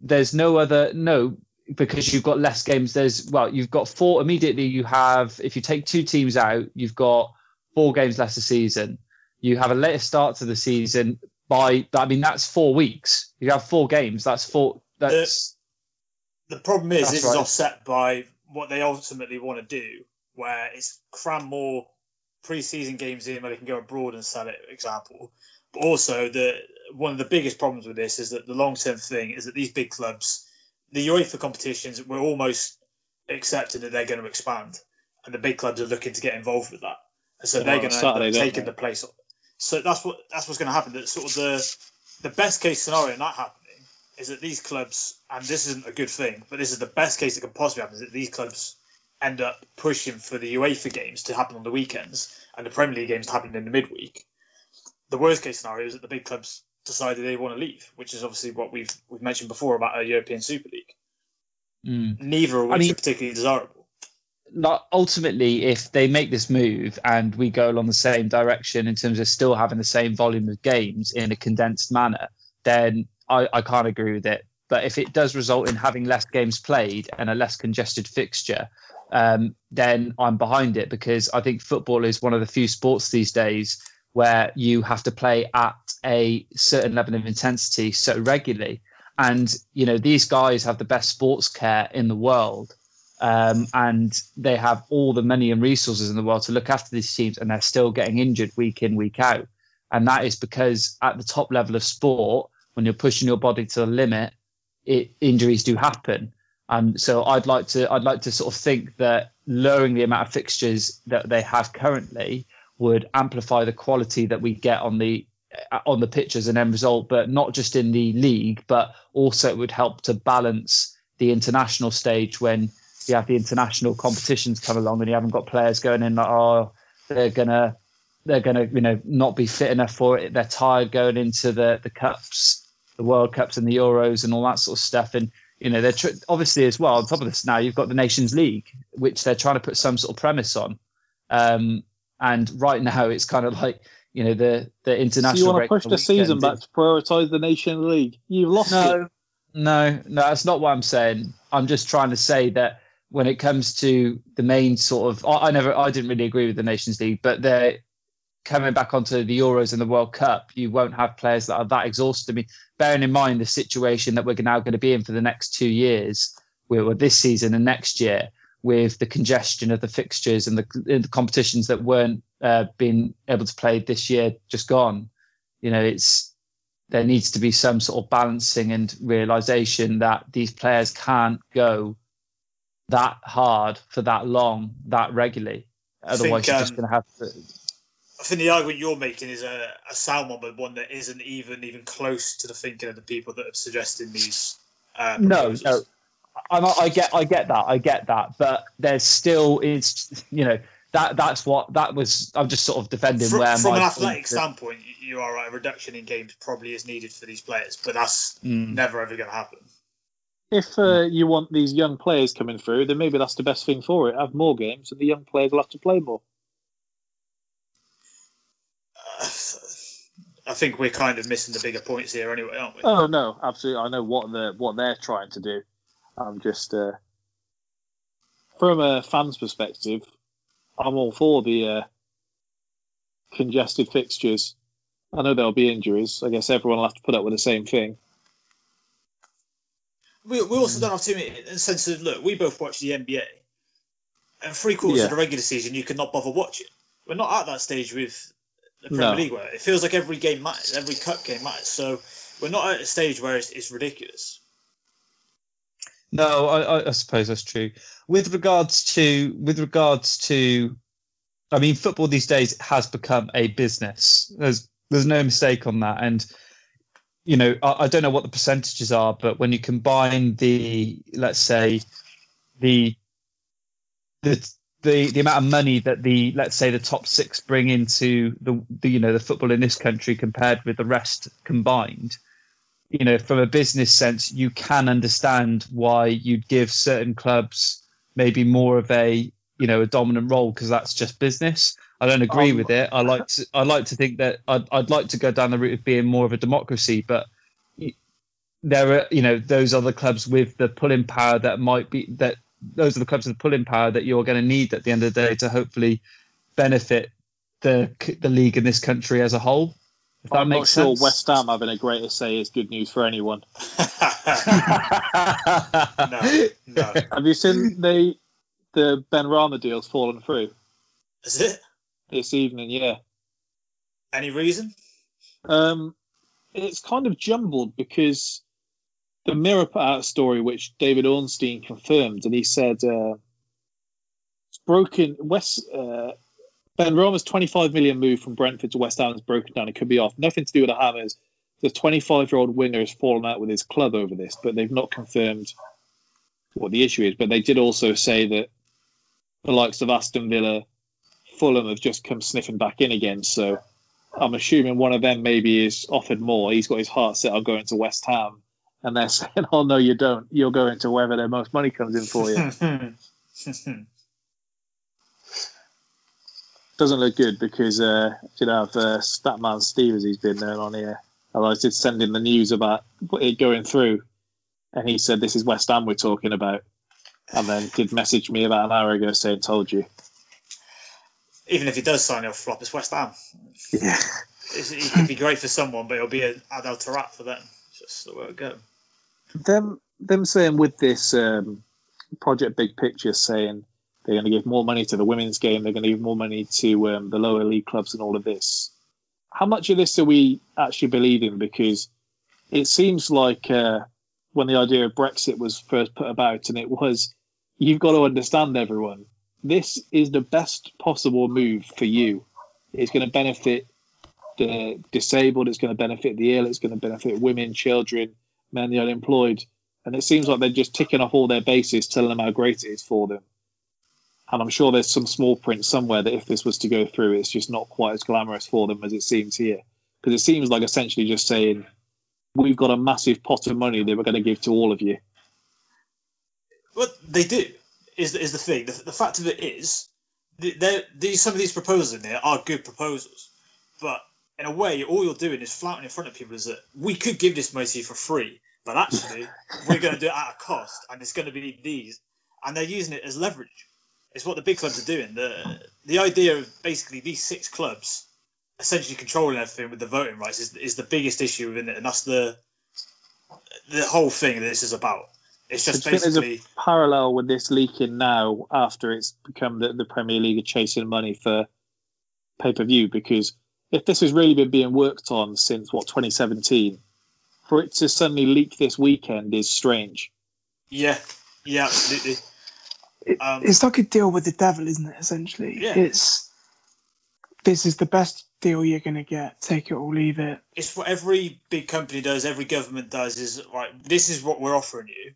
there's no other no because you've got less games there's well you've got four immediately you have if you take two teams out you've got four games less a season you have a later start to the season by i mean that's four weeks you have four games that's four that's The problem is That's this right. is offset by what they ultimately want to do, where it's cram more pre-season games in where they can go abroad and sell it, for example. Also the one of the biggest problems with this is that the long-term thing is that these big clubs, the UEFA competitions, we're almost accepting that they're going to expand, and the big clubs are looking to get involved with that, and so Well, they're going to Saturday, don't taking the place. Of. So that's what that's what's going to happen. That sort of the the best case scenario in that happening is that these clubs, and this isn't a good thing, but this is the best case that can possibly happen, is that these clubs end up pushing for the UEFA games to happen on the weekends and the Premier League games to happen in the midweek. The worst case scenario is that the big clubs decided they want to leave, which is obviously what we've we've mentioned before about a European Super League. mm. Neither of I mean- are particularly desirable. like ultimately if they make this move and we go along the same direction in terms of still having the same volume of games in a condensed manner then i, I can't agree with it but if it does result in having less games played and a less congested fixture um, then i'm behind it because i think football is one of the few sports these days where you have to play at a certain level of intensity so regularly and you know these guys have the best sports care in the world um, and they have all the money and resources in the world to look after these teams, and they're still getting injured week in, week out. And that is because at the top level of sport, when you're pushing your body to the limit, it, injuries do happen. And so I'd like to I'd like to sort of think that lowering the amount of fixtures that they have currently would amplify the quality that we get on the uh, on the pitch as an end result, but not just in the league, but also it would help to balance the international stage when you have the international competitions come along and you haven't got players going in like oh they're gonna they're gonna you know not be fit enough for it. They're tired going into the the cups the world cups and the euros and all that sort of stuff. And you know they're tr- obviously as well on top of this now you've got the nations league which they're trying to put some sort of premise on. Um and right now it's kind of like you know the the international. So you want to push the season back to prioritise the Nation League? You've lost it. no, no, no, that's not what I'm saying. I'm just trying to say that when it comes to the main sort of, I, I never, I didn't really agree with the Nations League, but they're coming back onto the Euros and the World Cup. You won't have players that are that exhausted. I mean, bearing in mind the situation that we're now going to be in for the next two years, with this season and next year, with the congestion of the fixtures and the, and the competitions that weren't uh, being able to play this year just gone. You know, it's there needs to be some sort of balancing and realization that these players can't go that hard for that long, that regularly. Otherwise, think, you're just um, going to have to. I think the argument you're making is a, a sound one, but one that isn't even even close to the thinking of the people that are suggesting these. Uh, No, no, I'm, I get, I get that, I get that, but there's still, it's, you know, that that's what that was. I'm just sort of defending From, where from my an point athletic standpoint, you- you are right. A reduction in games probably is needed for these players, but that's Mm. never ever going to happen. If uh, you want these young players coming through, then maybe that's the best thing for it. Have more games, and the young players will have to play more. (sighs) I think we're kind of missing the bigger points here, anyway, aren't we? Oh no, absolutely. I know what they're what they're trying to do. I'm just uh, from a fan's perspective, I'm all for the uh, congested fixtures. I know there'll be injuries. I guess everyone will have to put up with the same thing. We, we also don't have too many. In the sense of, look, we both watch the NBA, and three quarters Yeah. of the regular season you could not bother watching. We're not at that stage with the Premier No. League where it feels like every game matters, every cup game matters. So we're not at a stage where it's, it's ridiculous. No, I, I, suppose that's true. With regards to with regards to, I mean, football these days has become a business. There's there's no mistake on that, and you know, I, I don't know what the percentages are, but when you combine the, let's say, the the the the amount of money that the let's say the top six bring into the, the you know the football in this country compared with the rest combined, you know, from a business sense, you can understand why you'd give certain clubs maybe more of a you know a dominant role because that's just business. I don't agree Um, with it. I like to I like to think that I'd, I'd like to go down the route of being more of a democracy, but there are you know those other clubs with the pulling power that might be that those are the clubs with the pulling power that you're going to need at the end of the day to hopefully benefit the the league in this country as a whole. If that I'm not makes sure sense. West Ham having a greater say is good news for anyone. (laughs) (laughs) no, no. Have you seen the the Benrahma deal's fallen through Is it? this evening? Yeah. Any reason? Um, it's kind of jumbled because the Mirror put out a story which David Ornstein confirmed, and he said uh, it's broken. West uh, Benrahma's 25 million move from Brentford to West Ham is broken down. It could be off. Nothing to do with the Hammers. The 25 year old winger has fallen out with his club over this, but they've not confirmed what the issue is. But they did also say that the likes of Aston Villa, Fulham have just come sniffing back in again. So I'm assuming one of them maybe is offered more. He's got his heart set on going to West Ham, and they're (laughs) saying, "Oh no, you don't. You're going to wherever the most money comes in for you." (laughs) Doesn't look good because uh, you know, have uh, Statman Steve as he's been there on here. And I did send him the news about it going through, and he said, "This is West Ham we're talking about," and then did message me about an hour ago saying, "Told you." Even if he does sign, he'll flop. It's West Ham. Yeah. It's, he could be great for someone, but it'll be an Adel Taarabt for them. It's just the way it go. them them saying with this um, project big picture saying they're going to give more money to the women's game. They're going to give more money to um, the lower league clubs and all of this. How much of this are we actually believing because it seems like uh, when the idea of brexit was first put about and it was you've got to understand everyone. This is the best possible move for you. It's going to benefit the disabled it's going to benefit the ill it's going to benefit women children men the unemployed. And it seems like they're just ticking off all their bases, telling them how great it is for them. And I'm sure there's some small print somewhere that if this was to go through, it's just not quite as glamorous for them as it seems here. Because it seems like essentially just saying, we've got a massive pot of money that we're going to give to all of you. What they do is is the thing. The, the fact of it is, these some of these proposals in there are good proposals, but in a way, all you're doing is flouting in front of people is that we could give this money to you for free, but actually we're going to do it at a cost, and it's going to be these, and they're using it as leverage. It's what the big clubs are doing. The the idea of basically these six clubs essentially controlling everything with the voting rights is, is the biggest issue within it, and that's the the whole thing that this is about. It's just I think there's basically a parallel with this leaking now after it's become the, the Premier League are chasing money for pay per view because if this has really been being worked on since what 2017, for it to suddenly leak this weekend is strange. yeah, yeah, absolutely. It, Um, it's like a deal with the devil, isn't it? Essentially, Yeah. it's this is the best deal you're gonna get. Take it or leave it. it's what every big company does, every government does is like This is what we're offering you,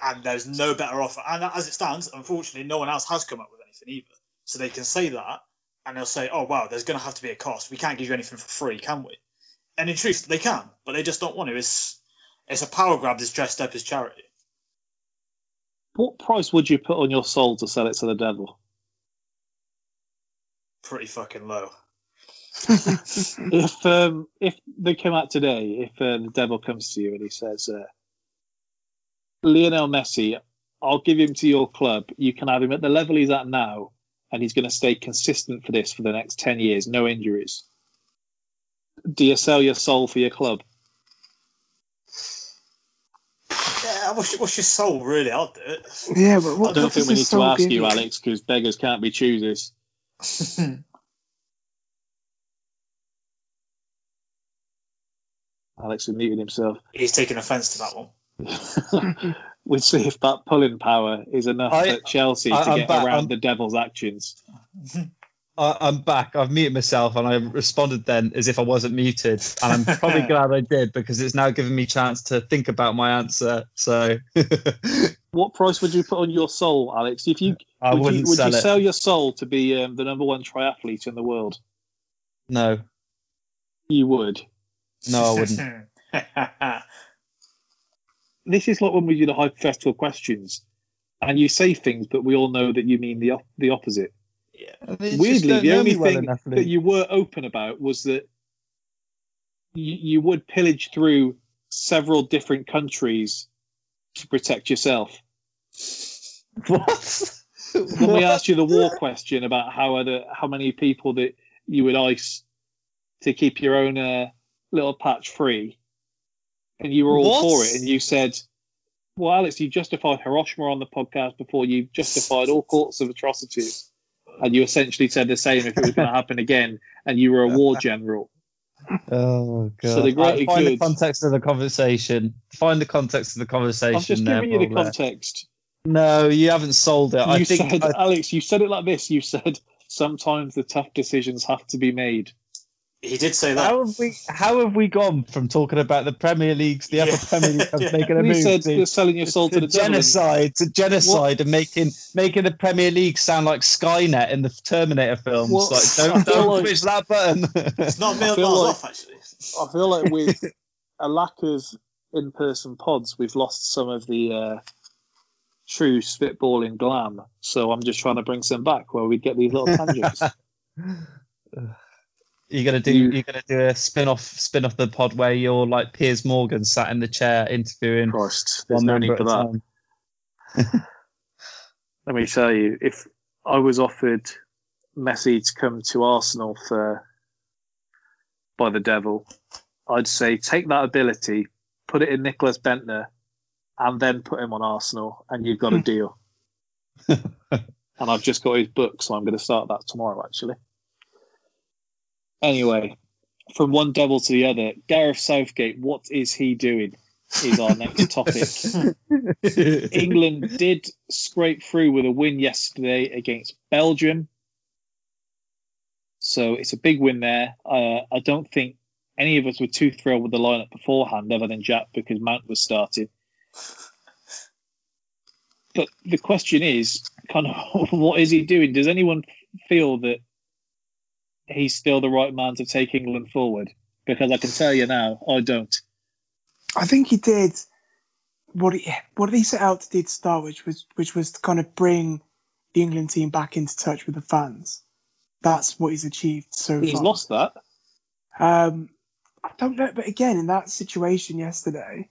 and there's no better offer. And as it stands, unfortunately, no one else has come up with anything either. So they can say that, and they'll say, "Oh wow, there's going to have to be a cost. We can't give you anything for free, can we?" And in truth, they can, but they just don't want to. It's it's a power grab that's dressed up as charity. What price would you put on your soul to sell it to the devil? Pretty fucking low. (laughs) if um, if they come out today, if uh, the devil comes to you and he says, uh, Lionel Messi, I'll give him to your club. You can have him at the level he's at now, and he's going to stay consistent for this for the next ten years, no injuries. Do you sell your soul for your club? Yeah, what's your, what's your soul really? I'll do it. Yeah, but what, I don't think we need to ask give you, Alex, because beggars can't be choosers. (laughs) Alex has muted himself. He's taking offence to that one. (laughs) we'll see if that pulling power is enough I- at Chelsea I- to I'm get back- around I'm- the devil's actions. (laughs) I, I'm back. I've muted myself, and I responded then as if I wasn't muted, and I'm probably (laughs) glad I did because it's now given me a chance to think about my answer. So (laughs) What price would you put on your soul, Alex? If you I would wouldn't you, would sell you it. sell your soul to be um, the number one triathlete in the world? no, You would. no, I wouldn't. (laughs) this is like when we do the hypothetical questions, and you say things, but we all know that you mean the op- the opposite. Weirdly, the only thing that you were open about was that you, you would pillage through several different countries to protect yourself. (laughs) What? When we asked you the war question about how other, how many people that you would ice to keep your own uh, little patch free, and you were all What? for it, and you said, "Well, Alex, you justified Hiroshima on the podcast before you justified all (laughs) sorts of atrocities." And you essentially said the same if it was going (laughs) to happen again, and you were a war general. Oh god! So the greater Right, find the context of the conversation. Find the context of the conversation. I'm just there, giving you the Paul, there. context. No, you haven't sold it. I think said, I- Alex, you said it like this. You said sometimes the tough decisions have to be made. He did say that. how have we how have we gone from talking about the Premier Leagues, the upper Premier League clubs (laughs) making a We move said to, you're selling your soul to the devil and- genocide to genocide and making making the Premier League sound like Skynet in the Terminator films. Well, like (laughs) I don't feel don't like- push that button. It's not a million I feel miles like- off, actually. I feel like with (laughs) a lack of in-person pods, we've lost some of the uh, true spitballing glam. So I'm just trying to bring some back where we get these little tangents. You're gonna do You- are gonna do a spin off spin off the pod where you're like Piers Morgan sat in the chair interviewing Christ, there's no need for that. (laughs) (laughs) Let me tell you, if I was offered Messi to come to Arsenal for by the devil, I'd say take that ability, put it in Nicklas Bendtner, and then put him on Arsenal, and you've got a (laughs) deal. and I've just got his book, so I'm going to start that tomorrow, actually. Anyway, from one devil to the other, Gareth Southgate, what is he doing? Is our next (laughs) topic. (laughs) England did scrape through with a win yesterday against Belgium. So it's a big win there. Uh, I don't think any of us were too thrilled with the lineup beforehand, other than Jack, because Mount was starting. But the question is, kind of, (laughs) what is he doing? Does anyone feel that he's still the right man to take England forward? Because I can tell you now, I don't. I think he did what he what he set out to do to start, which was which was to kind of bring the England team back into touch with the fans. That's what he's achieved so He's far. He's lost that. Um, I don't know, but again, in that situation yesterday,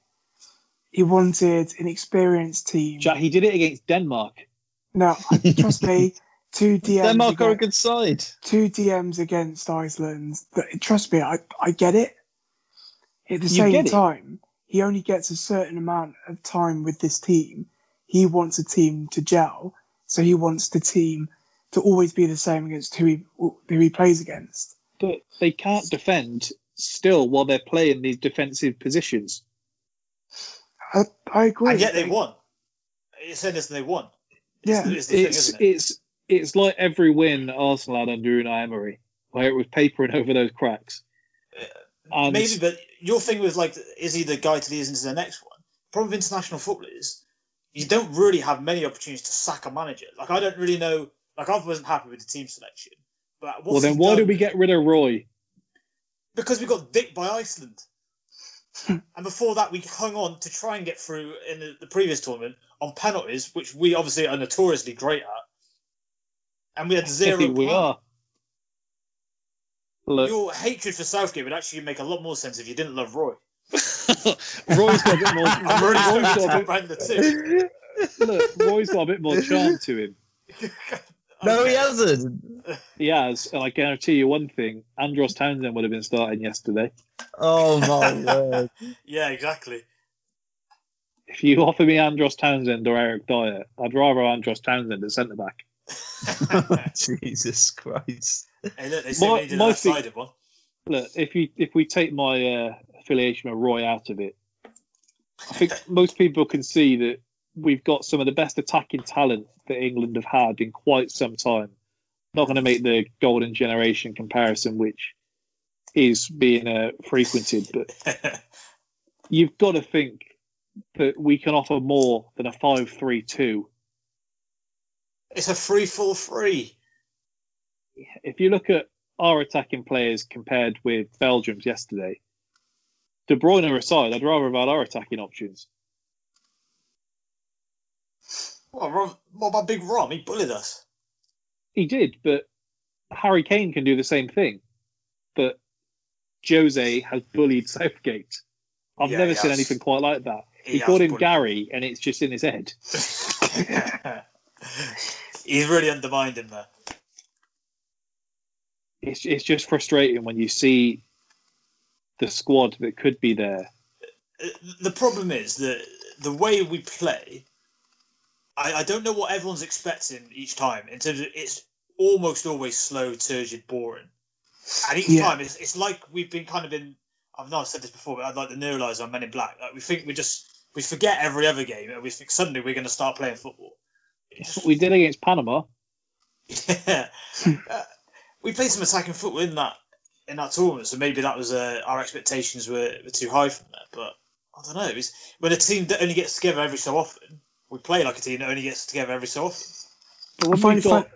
he wanted an experienced team. Jack, he did it against Denmark. No, (laughs) trust me, two DMs. Denmark are a good side. two DMs against Iceland. Th- Trust me, I, I get it. At the You same get it? time, he only gets a certain amount of time with this team. He wants a team to gel, so he wants the team to always be the same against who he who he plays against. but they can't defend still while they're playing these defensive positions. I, I agree. And yet they won. You're saying this and they won. Yeah. It's, it's the thing, isn't it? it's it's like every win Arsenal had under Unai Emery, where it was papering over those cracks. And Maybe, but your thing was like, is he the guy to lead us into the next one? problem with international football is you don't really have many opportunities to sack a manager. Like I don't really know. Like I wasn't happy with the team selection. But well, then why done? did we get rid of Roy? Because we got dicked by Iceland. and before that, we hung on to try and get through in the, the previous tournament on penalties, which we obviously are notoriously great at. And we had (laughs) zero. we plan. are. Look, Your hatred for Southgate would actually make a lot more sense if you didn't love Roy. (laughs) (laughs) Roy's got a bit more. I'm already Roy's talking got a Brenda too. bit, look, Roy's got a bit more charm to him. No, he hasn't. He has, and I guarantee you one thing: Andros Townsend would have been starting yesterday. Oh my word! Yeah, exactly. If you offer me Andros Townsend or Eric Dier, I'd rather Andros Townsend at centre back. (laughs) (laughs) Jesus Christ! Hey, look, they say My- we needed my a thing- sided one. Look, if you if we take my uh, affiliation with Roy out of it, I think (laughs) most people can see that we've got some of the best attacking talent that England have had in quite some time. Not going to make the golden generation comparison, which is being uh, frequented, but you've got to think that we can offer more than a five-three-two. It's a free full free. If you look at our attacking players compared with Belgium's yesterday, De Bruyne aside, I'd rather have had our attacking options. What, Rom, what about Big Rom? He bullied us. He did, but Harry Kane can do the same thing. But Jose has bullied Southgate. I've Yeah, never seen has. anything quite like that. He He, called him bullied. Gary, and it's just in his head. (laughs) (laughs) He's really undermined him there. It's it's just frustrating when you see the squad that could be there. Uh, The problem is that the way we play, I, I don't know what everyone's expecting each time. In terms of it's almost always slow, turgid, boring, and each Yeah. time it's, it's like we've been kind of in. I've not said this before, but I'd like the neuralizer on Men in Black. Like we think we just we forget every other game, and we think suddenly we're going to start playing football. It's what we did against Panama. Yeah. (laughs) Uh, we played some attacking football in that in that tournament, so maybe that was uh, our expectations were, were too high from that. But I don't know. It's, when a team that only gets together every so often, we play like a team that only gets together every so often. But when find we've got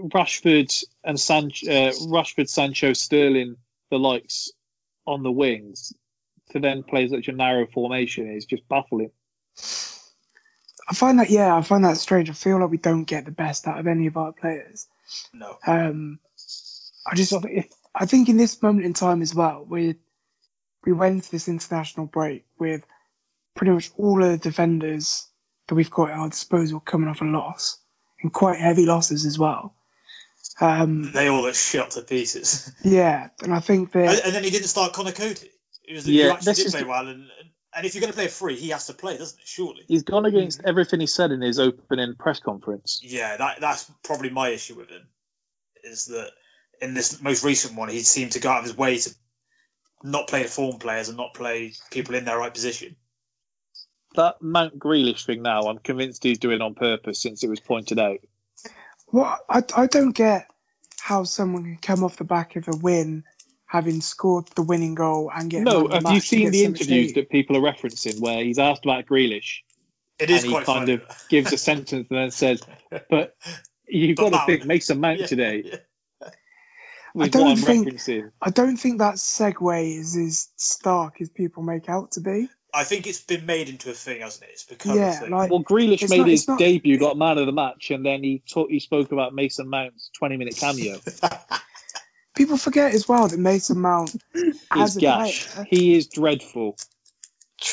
Rashford and Sancho, uh, Rashford, Sancho, Sterling, the likes on the wings, to then play such a narrow formation is just baffling. I find that yeah, I find that strange. I feel like we don't get the best out of any of our players. No. Um, I just if, I think in this moment in time as well, we we went into this international break with pretty much all of the defenders that we've got at our disposal coming off a loss and quite heavy losses as well. Um, They all look shot to pieces. yeah, and I think that and then he didn't start Conor Coady. It was Yeah, who actually this did is play well, and, and and if you're going to play a free, he has to play, doesn't it? Surely. He's gone against mm-hmm. everything he said in his opening press conference. Yeah, that that's probably my issue with him. Is that in this most recent one, he seemed to go out of his way to not play the form players and not play people in their right position. That Mount Grealish thing now, I'm convinced he's doing on purpose since it was pointed out. what I I don't get how someone can come off the back of a win, having scored the winning goal and get No, man of the have you seen the interviews that people are referencing where he's asked about Grealish It is and he kind funny. of gives a (laughs) sentence and then says, "But (laughs) you've But got to Mount- think Mason Mount Yeah, today." yeah. (laughs) With don't think- I don't think that segue is as stark as people make out to be. I think it's been made into a thing, hasn't it? It's become a Yeah, thing. like Well, Grealish made not- his not- debut, got man of the match, and then he talk, he spoke about Mason Mount's 20 minute cameo. People forget as well that Mason Mount He's as a gash. player, He is dreadful.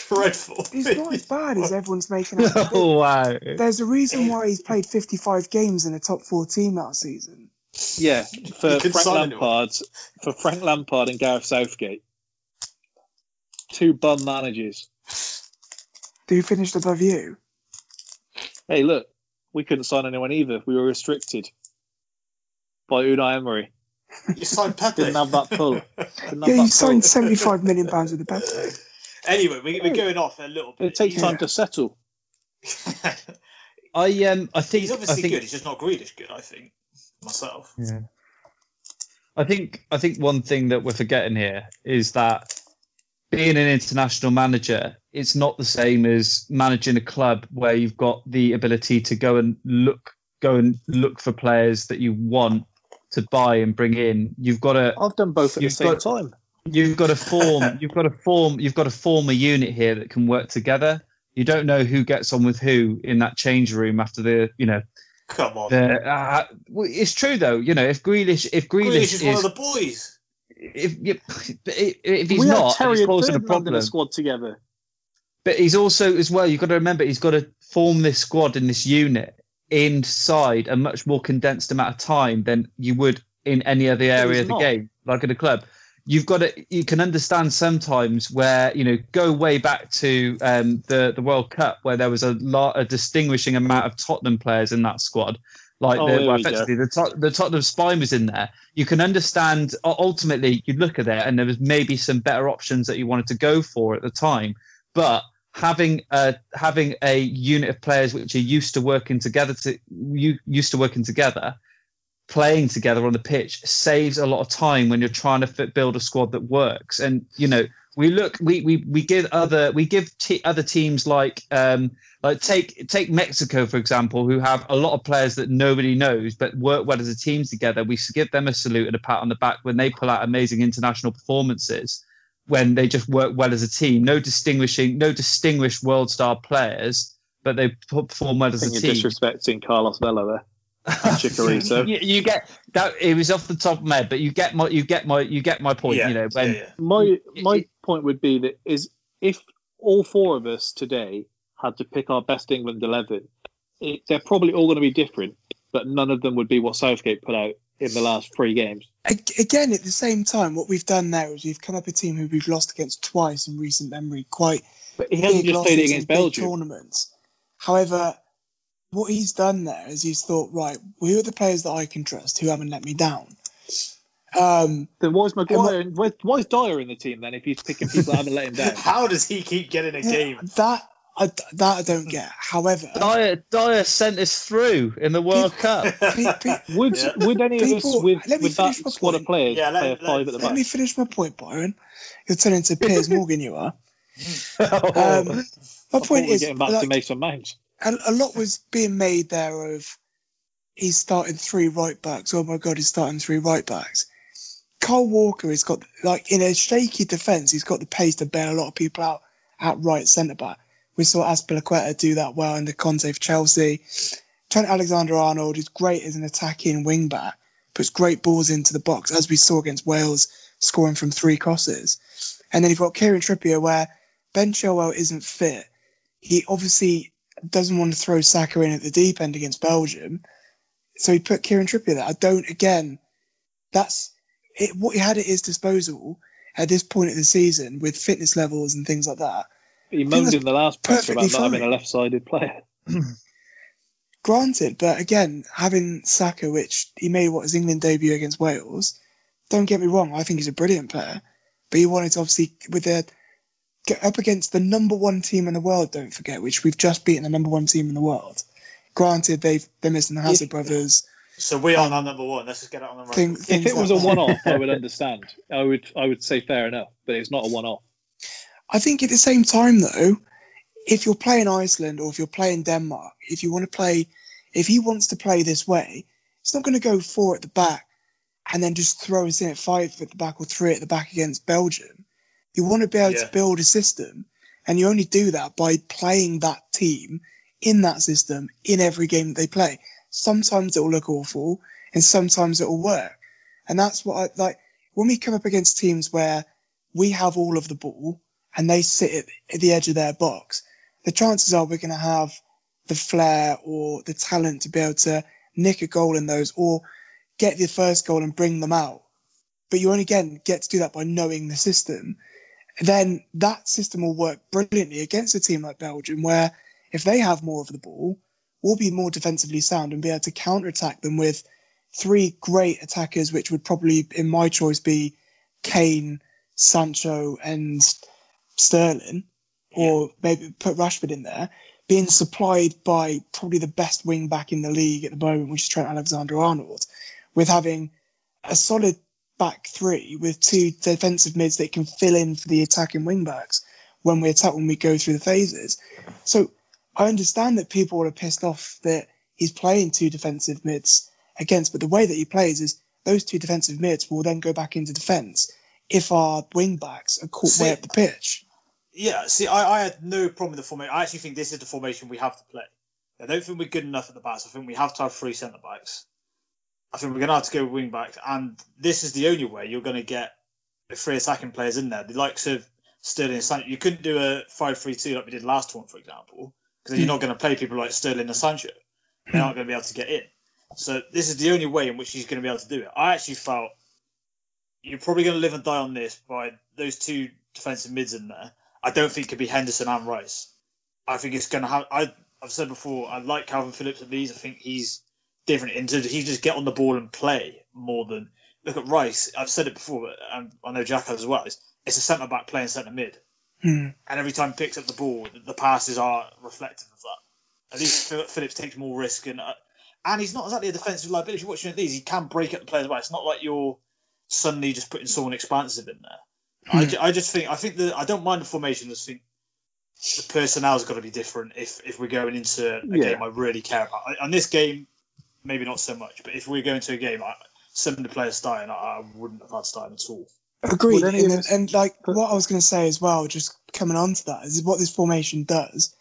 Dreadful. he's not as bad as everyone's making out. Oh (laughs) wow! There's a reason why he's played 55 games in the top 14 last season. Yeah, for Frank sign anyone. Lampard, for Frank Lampard and Gareth Southgate, two bum managers. Who finished above you? Hey, look, we couldn't sign anyone either. We were restricted by Unai Emery. (laughs) You signed Pepe. Didn't have that pull. Have Yeah, that you pull. signed 75 million pounds with the Pepe. (laughs) Anyway, we, we're going off a little bit. It takes Yeah. time to settle. (laughs) I um I think He's I obviously think good. He's just not Grealish good. I think myself. Yeah. I think I think one thing that we're forgetting here is that being an international manager, it's not the same as managing a club where you've got the ability to go and look go and look for players that you want to buy and bring in. You've got to I've done both at the You've same got- time. you've got to (laughs) form you've got to form you've got to form a unit here that can work together. You don't know who gets on with who in that change room after the you know Come on. the uh, it's true though you know if Grealish if Grealish, Grealish is, is, one of the boys. if if, if he's we not had Terry he's causing a Ferdinand in problem the squad together. but he's also as well you've got to remember he's got to form this squad in this unit inside a much more condensed amount of time than you would in any other area of the not. game like in a club. You've got to you can understand sometimes where you know go way back to um, the the World Cup where there was a lot a distinguishing amount of Tottenham players in that squad. Like Oh, the, well, effectively the, Tot- the Tottenham spine was in there. You can understand ultimately you look at it and there was maybe some better options that you wanted to go for at the time. But having a having a unit of players which are used to working together to used to working together playing together on the pitch saves a lot of time when you're trying to fit, build a squad that works. And you know we look we we, we give other we give t- other teams like um like take take Mexico for example who have a lot of players that nobody knows but work well as a team together. We give them a salute and a pat on the back when they pull out amazing international performances when they just work well as a team. No distinguishing, no distinguished world star players, but they perform well as a team. you're disrespecting Carlos Vela there. (laughs) Chicharito. you, you get that. It was off the top of my head, but you get my, you get my, you get my point. Yeah, you know, when yeah, yeah. my my point would be that is if all four of us today had to pick our best England eleven, it, they're probably all going to be different, but none of them would be what Southgate put out in the last three games. Again, at the same time, what we've done now is we've come up a team who we've lost against twice in recent memory, quite But he hasn't big just played it losses in against big Belgium. tournaments. However, what he's done there is he's thought, right, who are the players that I can trust who haven't let me down? Um, Then why is Maguire? and why, why is Dier in the team then? If he's picking people that haven't let him down. (laughs) How does he keep getting a game? that I, that I don't get. However, Dier, Dier sent us through in the World Cup. (laughs) pe- pe- Would Yeah. would any of us with, let me with that finish my squad of players Yeah, let- play a let- at the let back? me finish my point, Byron. You're turning to Piers (laughs) Morgan, you are. Oh. Um, my I thought point is, getting back like, to Mason Mount. a, a lot was being made there of he's starting three right backs. Oh my god, he's starting three right backs. Kyle Walker has got like in a shaky defence, he's got the pace to bail a lot of people out at right centre back. We saw Azpilicueta do that well in the Conte for Chelsea. Trent Alexander-Arnold is great as an attacking wing back, puts great balls into the box as we saw against Wales, scoring from three crosses. And then you've got Kieran Trippier where Ben Chilwell isn't fit. He obviously doesn't want to throw Saka in at the deep end against Belgium. So he put Kieran Trippier there. I don't, again, that's it, what he had at his disposal at this point of the season with fitness levels and things like that. He moaned in the last press perfectly about not having a left-sided player. (clears throat) Granted, but again, having Saka, which he made what his England debut against Wales, don't get me wrong, I think he's a brilliant player. But he wanted to obviously, with the get up against the number one team in the world, don't forget, which we've just beaten the number one team in the world. Granted, they've they're missing the Hazard brothers. So we are um, now number one. Let's just get it on the record. Thing, If things it was like a one-off, I would understand. I would I would say fair enough, but it's not a one-off. I think at the same time though, if you're playing Iceland or if you're playing Denmark, if you want to play, if he wants to play this way, it's not going to go four at the back and then just throw us in at five at the back or three at the back against Belgium. You want to be able Yeah. to build a system, and you only do that by playing that team in that system in every game that they play. Sometimes it will look awful, and sometimes it will work, and that's what I like when we come up against teams where we have all of the ball and they sit at, the edge of their box. The chances are we're going to have the flair or the talent to be able to nick a goal in those or get the first goal and bring them out. But you only again get to do that by knowing the system. Then that system will work brilliantly against a team like Belgium, where if they have more of the ball, we'll be more defensively sound and be able to counter attack them with three great attackers, which would probably, in my choice, be Kane, Sancho, and Sterling, or maybe put Rashford in there, being supplied by probably the best wing back in the league at the moment, which is Trent Alexander Arnold, with having a solid back three with two defensive mids that can fill in for the attacking wing backs when we attack when we go through the phases. So I understand that people are pissed off that he's playing two defensive mids against, but the way that he plays is those two defensive mids will then go back into defence if our wing backs are caught way up the pitch. Yeah, see, I, I had no problem with the formation. I actually think this is the formation we have to play. I don't think we're good enough at the backs. I think we have to have three centre backs. I think we're going to have to go with wing backs, and this is the only way you're going to get the three attacking players in there. The likes of Sterling and Sancho. You couldn't do a 5-3-2 like we did last one, for example, because you're not hmm. going to play people like Sterling and Sancho. They're not going to be able to get in. So this is the only way in which he's going to be able to do it. I actually felt you're probably going to live and die on this by those two defensive mids in there. I don't think it could be Henderson and Rice. I think it's going to have. I, I've said before, I like Kalvin Phillips at these. I think he's different in terms of he just get on the ball and play more than look at Rice. I've said it before, but um, I know Jack has as well. It's, it's a centre back playing centre mid, Hmm. and every time he picks up the ball, the passes are reflective of that. At least Phillips takes more risk, and uh, and he's not exactly a defensive liability. If you're watching at these, he can break up the players' away. It's not like you're suddenly just putting someone expansive in there. I, hmm. I just think I think that I don't mind the formation. I just think the personnel's got to be different if if we're going into a Yeah. game I really care about. I- On this game, maybe not so much, but if we're going to a game, I, some of the players starting, I, I wouldn't have had starting at all. Agreed. Would any of And, us- and like what I was going to say as well, just coming on to that, is what this formation does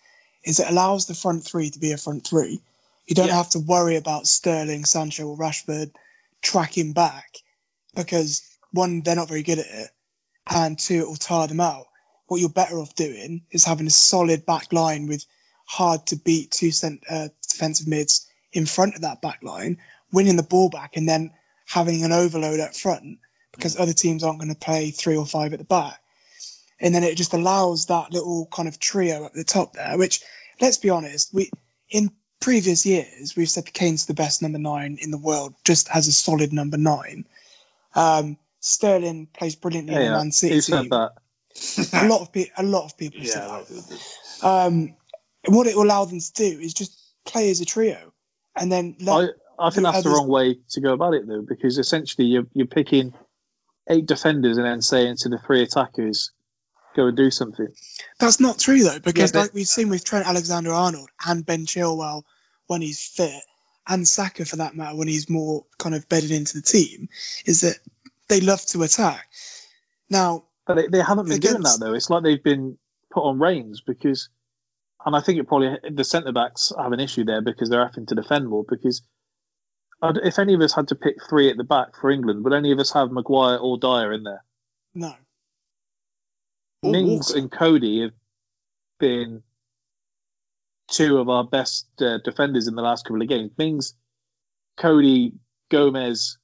is it allows the front three to be a front three. You don't Yeah. have to worry about Sterling, Sancho, or Rashford tracking back because one, they're not very good at it, and two, it will tire them out. What you're better off doing is having a solid back line with hard to beat two cent, uh, defensive mids in front of that back line, winning the ball back, and then having an overload up front because other teams aren't going to play three or five at the back. And then it just allows that little kind of trio at the top there, which let's be honest, we in previous years we've said Kane's the best number nine in the world, just as a solid number nine. Um, Sterling plays brilliantly in Yeah, Man City who said that? A lot of pe- a lot of people Yeah, say that. Um, what it will allow them to do is just play as a trio, and then I, I think that's the wrong way to go about it, though, because essentially you're, you're picking eight defenders and then saying to the three attackers, go and do something. That's not true though, because but- like we've seen with Trent Alexander-Arnold and Ben Chilwell when he's fit, and Saka for that matter when he's more kind of bedded into the team, is that they love to attack. Now, But they, they haven't been doing that, though. It's like they've been put on reins because, and I think it probably, the centre backs have an issue there because they're having to defend more. Because I'd- if any of us had to pick three at the back for England, would any of us have Maguire or Dier in there? no, Mings and Coady have been two of our best uh, defenders in the last couple of games. Mings, Coady, Gomez,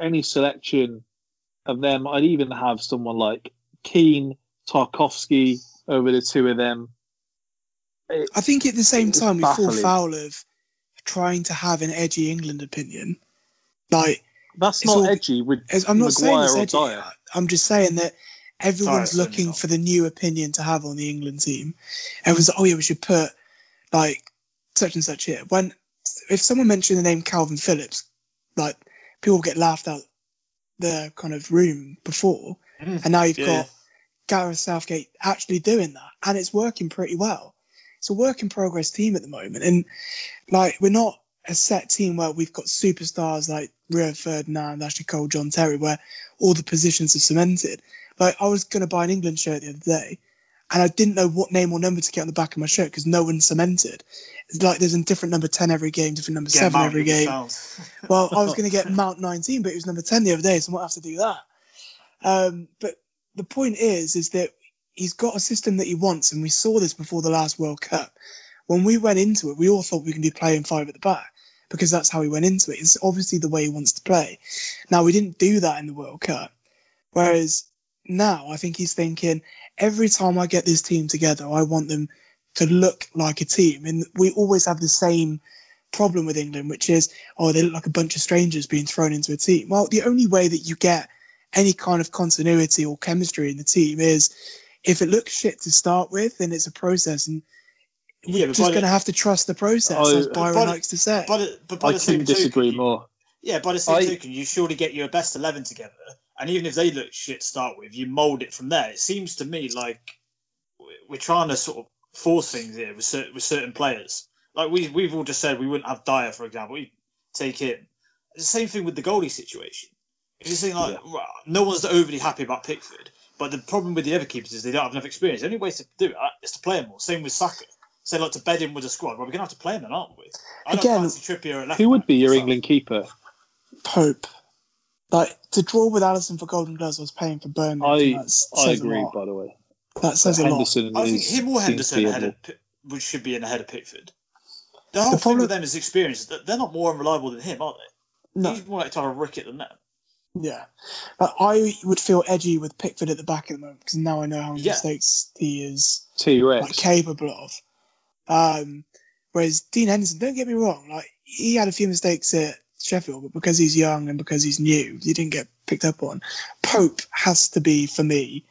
any selection of them. I'd even have someone like Keane, Tarkowski over the two of them. It- I think at the same It's time we fall foul of trying to have an edgy England opinion. Like, that's not all- edgy with as- I'm not saying it's or edgy. I'm just saying that everyone's certainly looking for the new opinion to have on the England team. Everyone's like, oh yeah, we should put like such and such here. When if someone mentioned the name Kalvin Phillips, like people get laughed out the kind of room before, Mm, and now you've yeah. got Gareth Southgate actually doing that, and it's working pretty well. It's a work in progress team at the moment, and like we're not a set team where we've got superstars like Rio Ferdinand, Ashley Cole, John Terry, where all the positions are cemented. Like I was going to buy an England shirt the other day, and I didn't know what name or number to get on the back of my shirt because no one's cemented. It's like there's a different number ten every game, different number Get seven every game. (laughs) Well, I was going to get (laughs) Mount 19, but it was number 10 the other day, so I might have to do that. Um, but the point is, is that he's got a system that he wants, and we saw this before the last World Cup. When we went into it, we all thought we can be playing five at the back because that's how he went into it. It's obviously the way he wants to play. Now we didn't do that in the World Cup, whereas now I think he's thinking every time I get this team together, I want them to look like a team, and we always have the same problem with England, which is, oh, they look like a bunch of strangers being thrown into a team. Well, the only way that you get any kind of continuity or chemistry in the team is if it looks shit to start with, then it's a process, and Yeah, we're but just going to have to trust the process, I- as Byron by likes to say. By the, but by I the couldn't disagree token, more. Yeah, by the same I- token, you surely get your best eleven together, and even if they look shit to start with, you mould it from there. It seems to me like we- we're trying to sort of force things here with certain, with certain players. Like we we've all just said we wouldn't have Dier, for example. We take him. It's the same thing with the goalie situation. It's just saying like right, no one's overly happy about Pickford, but the problem with the other keepers is they don't have enough experience. The only way to do it uh, is to play him more. Same with Saka. Say like to bed in with a squad. Well, we're gonna have to play him then, aren't we? I don't Again, fancy Trippier at left Who would be your. England keeper? Pope. Like to draw with Alisson for Golden Gloves was paying for Burnley. I, I that's, I says agree, by the way. That says a lot. Henderson I think him or Henderson ahead of, which should be in ahead of Pickford. The whole The thing with them is experience. That They're not more unreliable than him, are they? No. He's more like to have a ricket than them. Yeah, but I would feel edgy with Pickford at the back at the moment because now I know how many Yeah. mistakes he is like capable of. Um, whereas Dean Henderson, don't get me wrong, like he had a few mistakes at Sheffield, but because he's young and because he's new, he didn't get picked up on. Pope has to be for me,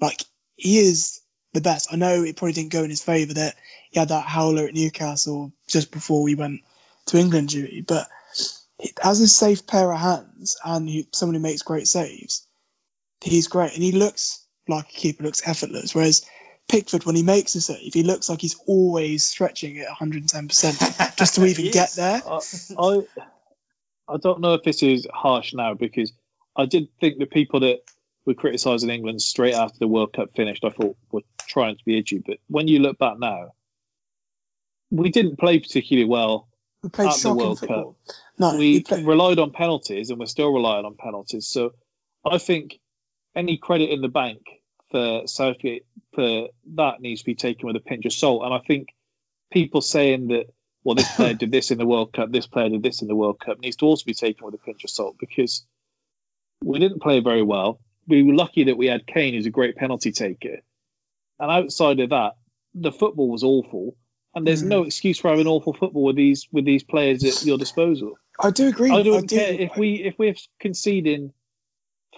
like he is the best. I know it probably didn't go in his favour that he had that howler at Newcastle just before we went to England duty, but as a safe pair of hands and he, someone who makes great saves, he's great and he looks like a keeper, looks effortless. Whereas Pickford, when he makes a save, he looks like he's always stretching at 110% just to (laughs) even get there. I, I I don't know if this is harsh now because I did think the people that were criticising England straight after the World Cup finished, I thought were trying to be edgy. But when you look back now, we didn't play particularly well We played at the World football. Cup. No, we played, relied on penalties, and we're still relying on penalties. So I think any credit in the bank for Southgate for that needs to be taken with a pinch of salt. And I think people saying that well, this player (laughs) did this in the World Cup, this player did this in the World Cup needs to also be taken with a pinch of salt because we didn't play very well. We were lucky that we had Kane, who's a great penalty taker. And outside of that, the football was awful. And there's Mm. no excuse for having awful football with these with these players at your disposal. I do agree. I don't do, care if we if we're conceding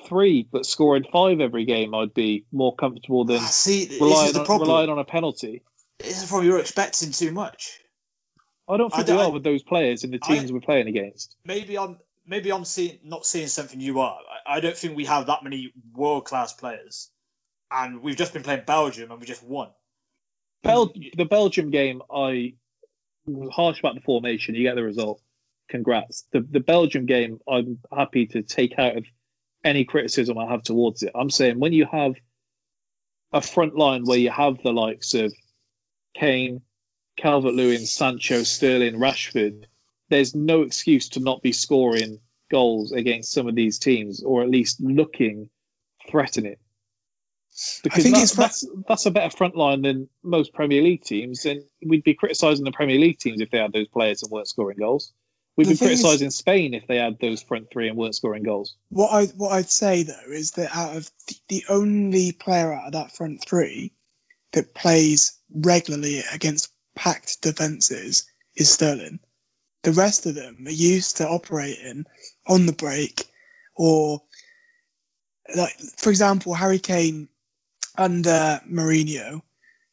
three but scoring five every game. I'd be more comfortable than Ah, See, this relying is the on, relying on a penalty. This is probably you're expecting too much. I don't I think don't- we I- are with those players and the I- teams we're playing against. Maybe I'm maybe I'm seeing not seeing something you are. I, I don't think we have that many world class players, and we've just been playing Belgium and we just won. Bel- the Belgium game, I was harsh about the formation. You get the result. Congrats. The the Belgium game, I'm happy to take out of any criticism I have towards it. I'm saying when you have a front line where you have the likes of Kane, Calvert Lewin, Sancho, Sterling, Rashford, there's no excuse to not be scoring goals against some of these teams, or at least looking threatening. It. Because think that- it's- that's that's a better front line than most Premier League teams, and we'd be criticising the Premier League teams if they had those players and weren't scoring goals. We'd The be is- criticising Spain if they had those front three and weren't scoring goals. What I what I'd say though is that out of the, the only player out of that front three that plays regularly against packed defences is Sterling. The rest of them are used to operating on the break, or like for example, Harry Kane under Mourinho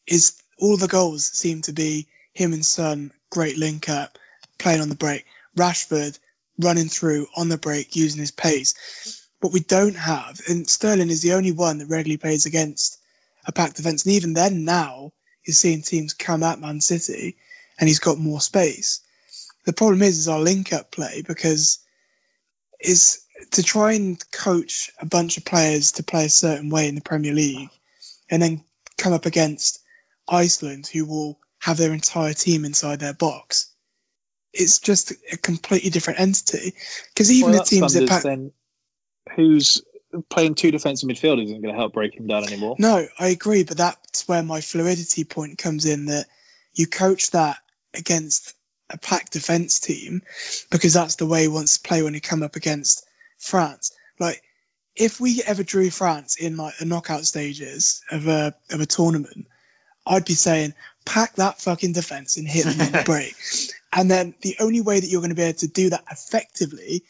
is all the goals seem to be him and Son great link up playing on the break. Rashford running through on the break using his pace. What we don't have, and Sterling is the only one that regularly plays against a packed defence, and even then now you're seeing teams come at Man City and he's got more space. The problem is, is our link up play because is to try and coach a bunch of players to play a certain way in the Premier League and then come up against Iceland who will have their entire team inside their box. It's just a completely different entity because even Well, the teams that pack, then who's playing two defensive midfielders isn't going to help break him down anymore. No, I agree, but that's where my fluidity point comes in that you coach that against a packed defence team because that's the way he wants to play when you come up against France. Like, if we ever drew France in like the knockout stages of a of a tournament, I'd be saying pack that fucking defence and hit them on the (laughs) break. And then the only way that you're going to be able to do that effectively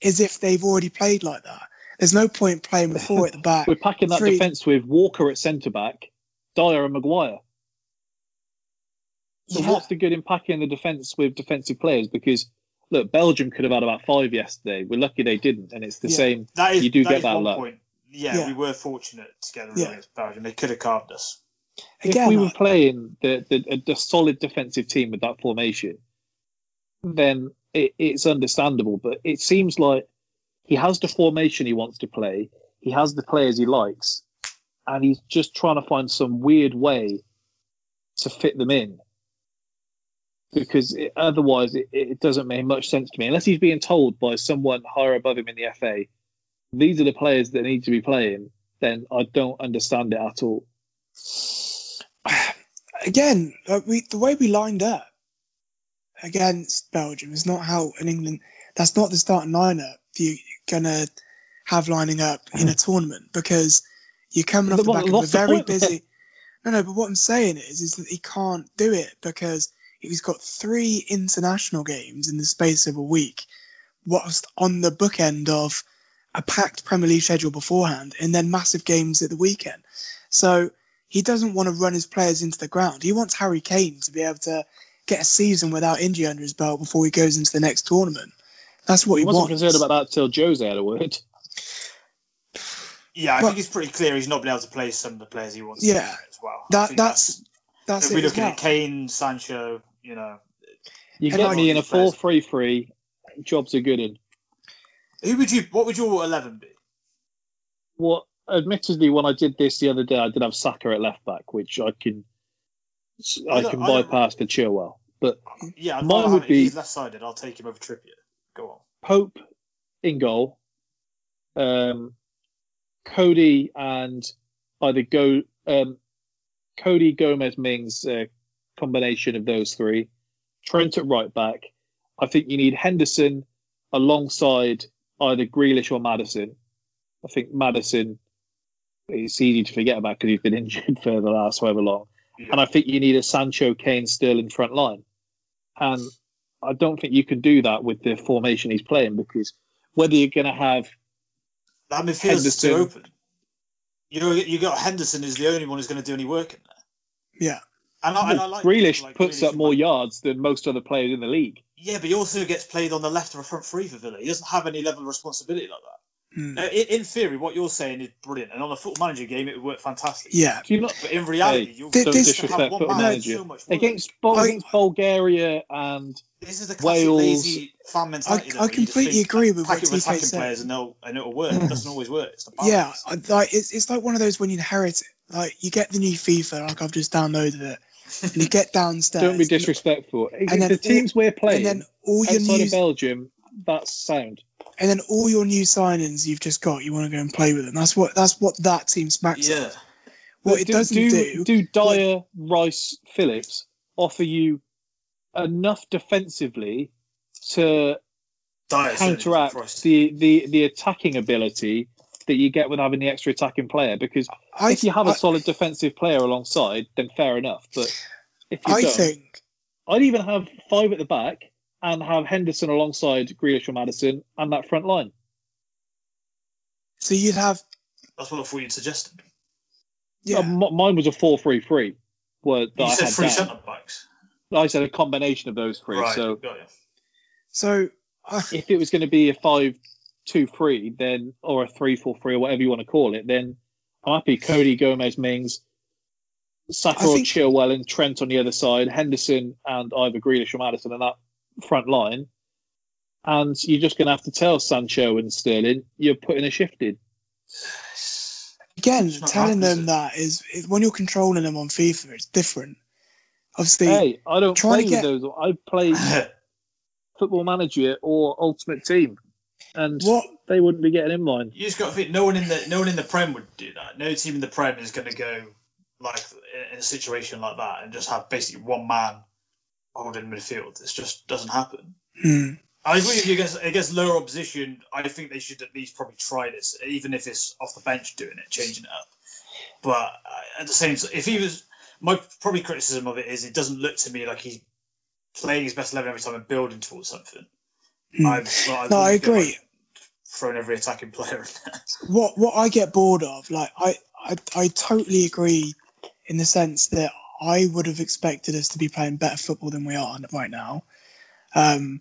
is if they've already played like that. There's no point playing with four at the back. (laughs) We're packing that three- defence with Walker at centre back, Dier and Maguire. So Yeah. what's the good in packing the defence with defensive players? Because look, Belgium could have had about five yesterday. We're lucky they didn't, and it's the Yeah. same. That is you do that get is that luck. Yeah, Yeah. we were fortunate to get a Yeah. against Belgium. They could have carved us. Again, if we were playing the, the, a, the solid defensive team with that formation, then it, it's understandable. But it seems like he has the formation he wants to play, he has the players he likes, and he's just trying to find some weird way to fit them in. Because it, otherwise, it, it doesn't make much sense to me. Unless he's being told by someone higher above him in the FA, these are the players that need to be playing, then I don't understand it at all. (sighs) again, like we the way we lined up against Belgium is not how in England. That's not the starting lineup you're gonna have lining up in a tournament because you're coming off the Well, back of a very busy. No, no, but what I'm saying is, is that he can't do it because he's got three international games in the space of a week, whilst on the bookend of a packed Premier League schedule beforehand, and then massive games at the weekend. So he doesn't want to run his players into the ground. He wants Harry Kane to be able to get a season without injury under his belt before he goes into the next tournament. That's what he I wasn't wants. concerned about that till Jose had a word. Yeah, I Well- think it's pretty clear he's not been able to play some of the players he wants. Yeah. to as well. That that's that's if it we're looking well. at Kane, Sancho, you know, You get me in a Players. 4 3 3, jobs are good in. who would you? What would your eleven be? Well, admittedly, when I did this the other day, I did have Saka at left back, which I can I, I don't- can I don't- bypass for Chilwell. But Yeah, I'd mine would be if he's left sided, I'll take him over Trippier. Go on. Pope in goal, um, Coady and either go um, Coady Gomez Mings uh, combination of those three. Trent at right back. I think you need Henderson alongside either Grealish or Maddison. I think Maddison it's easy to forget about because he's been (laughs) injured for the last however long. And I think you need a Sancho, Kane, Sterling front line. And I don't think you can do that with the formation he's playing because whether you're going to have That midfield's just too open. You know, you got Henderson is the only one who's going to do any work in there. Yeah. And I, and I like Grealish like puts Grealish. up more yards than most other players in the league. Yeah, but he also gets played on the left of a front three for Villa. He doesn't have any level of responsibility like that. Hmm. Now, in, in theory, what you're saying is brilliant, and on a football manager game, it would work fantastic. Yeah. Do you not? But in reality, Hey, you'll Th- don't this- just have disrespect one football manager so much against, Bul- against Bulgaria and This is the classic Wales. lazy fan mentality. I- I where you just completely think, agree with what it with TK attacking said. players and it'll and it'll work. It doesn't always work. It's the. Yeah, I- like it's it's like one of those when you inherit it. Like you get the new FIFA, like I've just downloaded it, and you get (laughs) downstairs. don't be disrespectful. and then the teams we're and playing then all your outside new of Belgium, that's sound. And then all your new signings you've just got, you want to go and play with them. That's what that's what that team smacks. Yeah. At. What it do, doesn't do, do, do Dier, Rice, Phillips offer you enough defensively to Dier counteract the, the, the attacking ability that you get with having the extra attacking player. Because I, if you have a I, solid defensive player alongside, then fair enough. But if you I don't, think I'd even have five at the back and have Henderson alongside Grealish or Maddison and that front line. so. You'd have That's what I thought you'd suggested. yeah. Uh, m- mine was a 4-3-3. Where You I said three centre backs. I said a combination of those three. Right. So got you. so I, if it was going to be a five-two-three, then or a three-four-three or whatever you want to call it, then I'm happy. Coady Gomez, Mings, Saka or think- Chilwell, and Trent on the other side, Henderson and either Grealish or Maddison and that front line, and you're just going to have to tell Sancho and Sterling you're putting a shift in. again, telling them that is, is when you're controlling them on FIFA, it's different. Obviously, Hey, I don't trying play to with get- those. I play (laughs) Football Manager or Ultimate Team, and what they wouldn't be getting in line. You just got to think. No one in the no one in the Prem would do that. No team in the Prem is going to go like in a situation like that and just have basically one man holding midfield. It just doesn't happen. hmm, I agree with you against against lower opposition. I think they should at least probably try this, even if it's off the bench doing it, changing it up. But uh, at the same time, if he was, my probably criticism of it is it doesn't look to me like he's playing his best eleven every time and building towards something. hmm. I've, well, No, I agree. like, throwing every attacking player in there. (laughs) what what I get bored of, like I, I I totally agree in the sense that I would have expected us to be playing better football than we are right now. Um,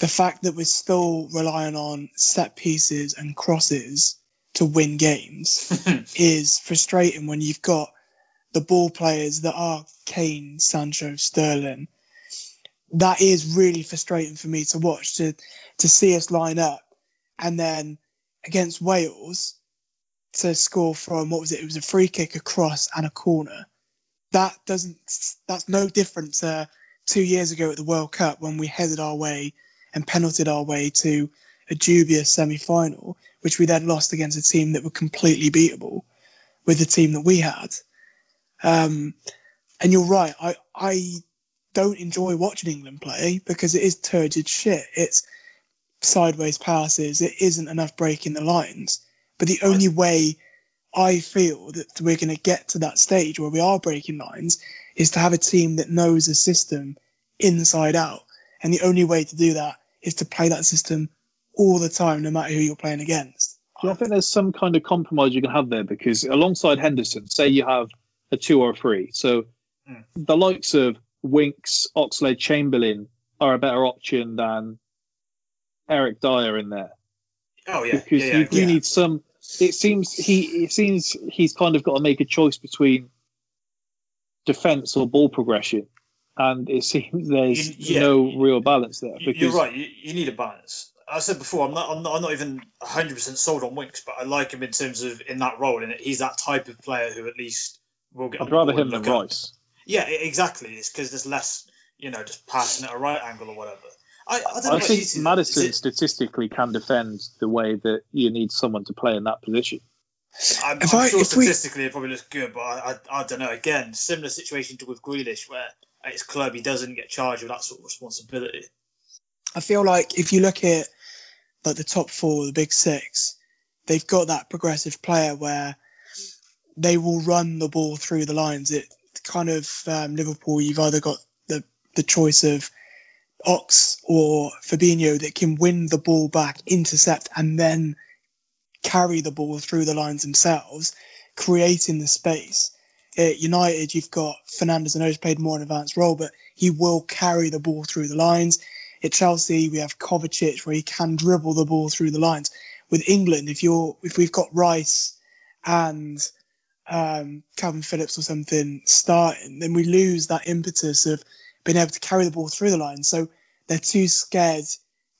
the fact that we're still relying on set pieces and crosses to win games (laughs) is frustrating when you've got the ball players that are Kane, Sancho, Sterling. That is really frustrating for me to watch to to see us line up and then against Wales to score from what was it? It was a free kick, a cross, and a corner. That doesn't. That's no different to two years ago at the World Cup when we headed our way and penaltied our way to a dubious semi-final, which we then lost against a team that were completely beatable with the team that we had. Um, and you're right. I I don't enjoy watching England play because it is turgid shit. It's sideways passes. It isn't enough breaking the lines. But the only way I feel that we're going to get to that stage where we are breaking lines is to have a team that knows a system inside out. And the only way to do that is to play that system all the time, no matter who you're playing against. Do I think there's some kind of compromise you can have there? Because alongside Henderson, say you have a two or a three, so Mm. the likes of Winks, Oxlade, Chamberlain are a better option than Eric Dier in there. Oh yeah, because yeah, yeah, you do yeah. need some. It seems he it seems he's kind of got to make a choice between defense or ball progression, and it seems there's You- yeah. no real balance there. Because You're right. You, you need a balance. I said before, I'm not, I'm not, I'm not even 100 percent sold on Winks, but I like him in terms of in that role, and he's that type of player who at least will get. I'd rather him than up. Rice. Yeah, exactly. It's because there's less, you know, just passing at a right angle or whatever. I, I don't. I about think you Maddison is it- statistically can defend the way that you need someone to play in that position. I'm, If I'm I- sure if we- statistically it probably looks good, but I, I, I don't know. Again, similar situation to with Grealish, where at his club he doesn't get charged with that sort of responsibility. I feel like if you look at like the top four, the big six, they've got that progressive player where they will run the ball through the lines. It kind of um, Liverpool, you've either got the the choice of Ox or Fabinho that can win the ball back, intercept, and then carry the ball through the lines themselves, creating the space. At United, you've got Fernandes. I know he's played more an advanced role, but he will carry the ball through the lines. At Chelsea, we have Kovacic, where he can dribble the ball through the lines. With England, if you're if we've got Rice and um, Kalvin Phillips or something starting, then we lose that impetus of being able to carry the ball through the line. So they're too scared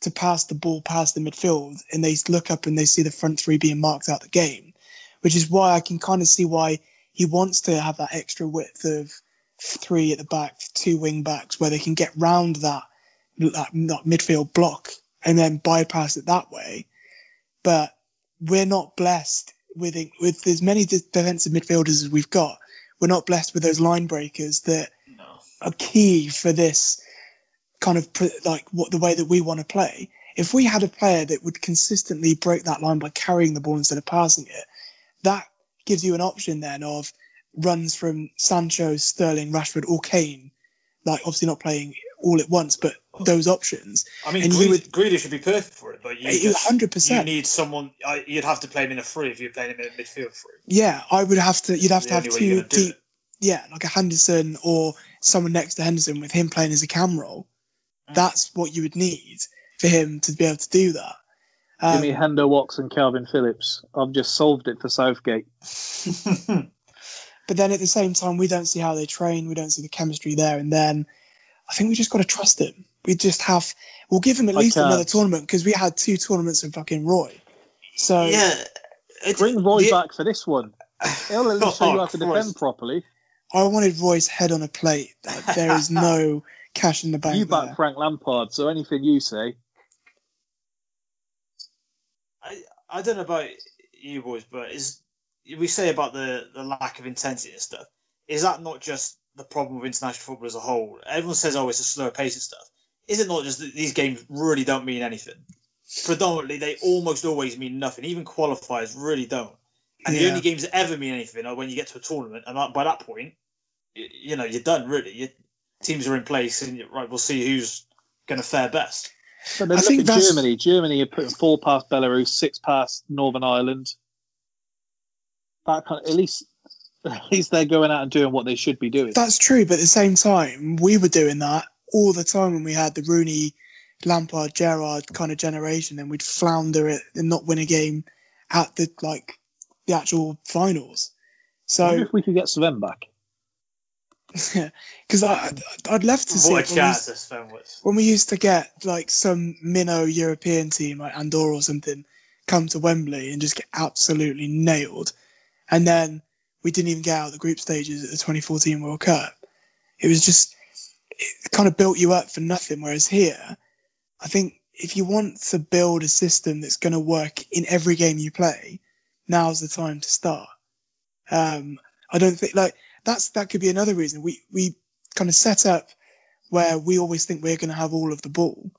to pass the ball past the midfield, and they look up and they see the front three being marked out the game, which is why I can kind of see why he wants to have that extra width of three at the back, two wing backs, where they can get round that that, that midfield block and then bypass it that way. But we're not blessed with with as many defensive midfielders as we've got. We're not blessed with those line breakers that are key for this kind of pr- like what the way that we want to play. If we had a player that would consistently break that line by carrying the ball instead of passing it, that gives you an option then of runs from Sancho, Sterling, Rashford, or Kane. Like obviously not playing all at once, but those options. I mean, And would- Grealish would be perfect for it, but you You- 100%. You need someone. Uh, you'd have to play him in a free if you're playing him in a midfield free. Yeah, I would have to. You'd have to have only way you're two deep. Yeah, like a Henderson or someone next to Henderson with him playing as a cam role. Mm. That's what you would need for him to be able to do that. Um, Give me Hendo Watts and Kalvin Phillips. I've just solved it for Southgate. (laughs) But then at the same time, we don't see how they train. We don't see the chemistry there. And then I think we just got to trust him. We just have. We'll give him at I least another can't. tournament because we had two tournaments in fucking Roy. So yeah, Bring Roy the- back for this one. He'll at least show you how to (laughs) Oh, defend properly. I wanted Roy's head on a plate. Like, there is no (laughs) cash in the bank. You back there. Frank Lampard, so anything you say. I, I don't know about you boys, but is we say about the, the lack of intensity and stuff. Is that not just the problem with international football as a whole? Everyone says, "Oh, it's a slower pace and stuff." Is it not just that these games really don't mean anything? Predominantly, they almost always mean nothing. Even qualifiers really don't. And the only games that ever mean anything are when you get to a tournament, and by that point, you, you know you're done. Really, your teams are in place, and you- right, we'll see who's going to fare best. But I look think at that's- Germany. Germany are putting four past Belarus, six past Northern Ireland. That kind at least, (laughs) at least they're going out and doing what they should be doing. That's true, but at the same time, we were doing that all the time when we had the Rooney, Lampard, Gerrard kind of generation, and we'd flounder it and not win a game at the like the actual finals. I So, if we could get Sven back. (laughs) because I I'd love to see What a it when we, chat this phone was. when we used to get like some minnow European team like Andorra or something come to Wembley and just get absolutely nailed, and then we didn't even get out of the group stages at the 2014 World Cup. It was just it kind of built you up for nothing. Whereas here, I think if you want to build a system that's going to work in every game you play, now's the time to start. Um, I don't think like that's that could be another reason we we kind of set up where we always think we're going to have all of the ball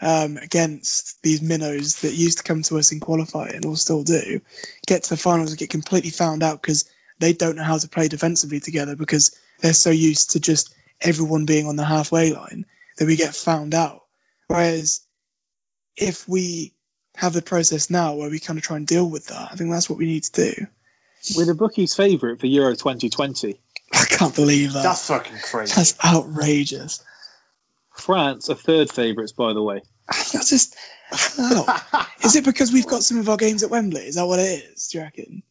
um, against these minnows that used to come to us in qualifying or still do, get to the finals and get completely found out because they don't know how to play defensively together because they're so used to just everyone being on the halfway line that we get found out. Whereas if we have the process now where we kind of try and deal with that, I think that's what we need to do. We're the bookies' favourite for Euro 2020. (laughs) I can't believe that. That's fucking crazy. That's outrageous. France are third favourites, by the way. (laughs) That's just how? (laughs) is it because we've got some of our games at Wembley? Is that what it is? Do you reckon?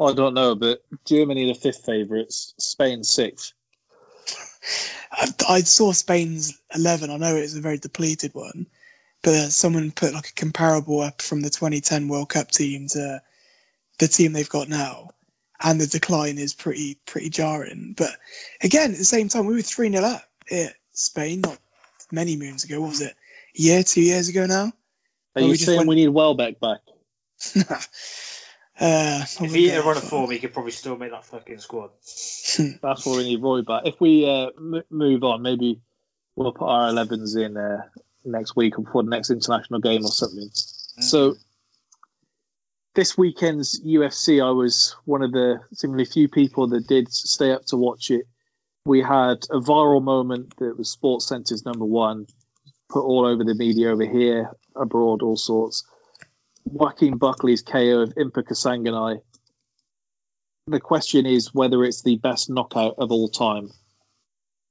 I don't know, but Germany are the fifth favourites, Spain sixth. I, I saw Spain's eleven. I know it's a very depleted one, but uh, someone put like a comparable up from the 2010 World Cup team to the team they've got now, and the decline is pretty pretty jarring. But again, at the same time, we were three 0 up at Spain not many moons ago. Was it? A year, two years ago now. Are you saying we need Welbeck back? (laughs) Uh, If he hit a run of form, he could probably still make that fucking squad. (laughs) That's where we need Roy back. If we uh, m- move on, maybe we'll put our 11s in uh, next week or before the next international game or something. Mm. So this weekend's UFC, I was one of the seemingly few people that did stay up to watch it. We had a viral moment that was Sports Center's number one, put all over the media over here, abroad, all sorts. Joaquin Buckley's KO of Impa Kasanganay. The question is whether it's the best knockout of all time.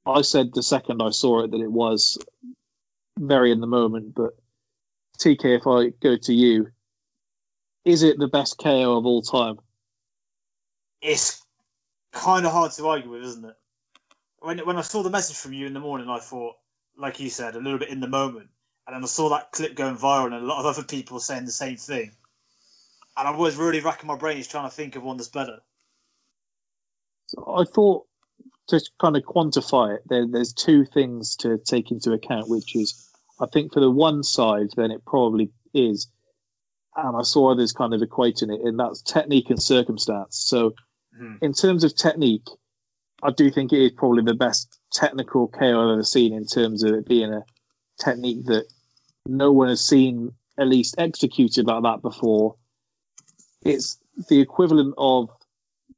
I said the second I saw it that it was very in the moment, but TK, if I go to you, is it the best KO of all time? It's kind of hard to argue with, isn't it? When when I saw the message from you in the morning, I thought, like you said, a little bit in the moment, and then I saw that clip going viral, and a lot of other people saying the same thing, and I was really racking my brains trying to think of one that's better. I thought to kind of quantify it, there, there's two things to take into account, which is I think for the one side, then it probably is, and I saw others kind of equating it, and that's technique and circumstance. So, hmm. in terms of technique, I do think it is probably the best technical KO I've ever seen in terms of it being a technique that no one has seen at least executed like that before. It's the equivalent of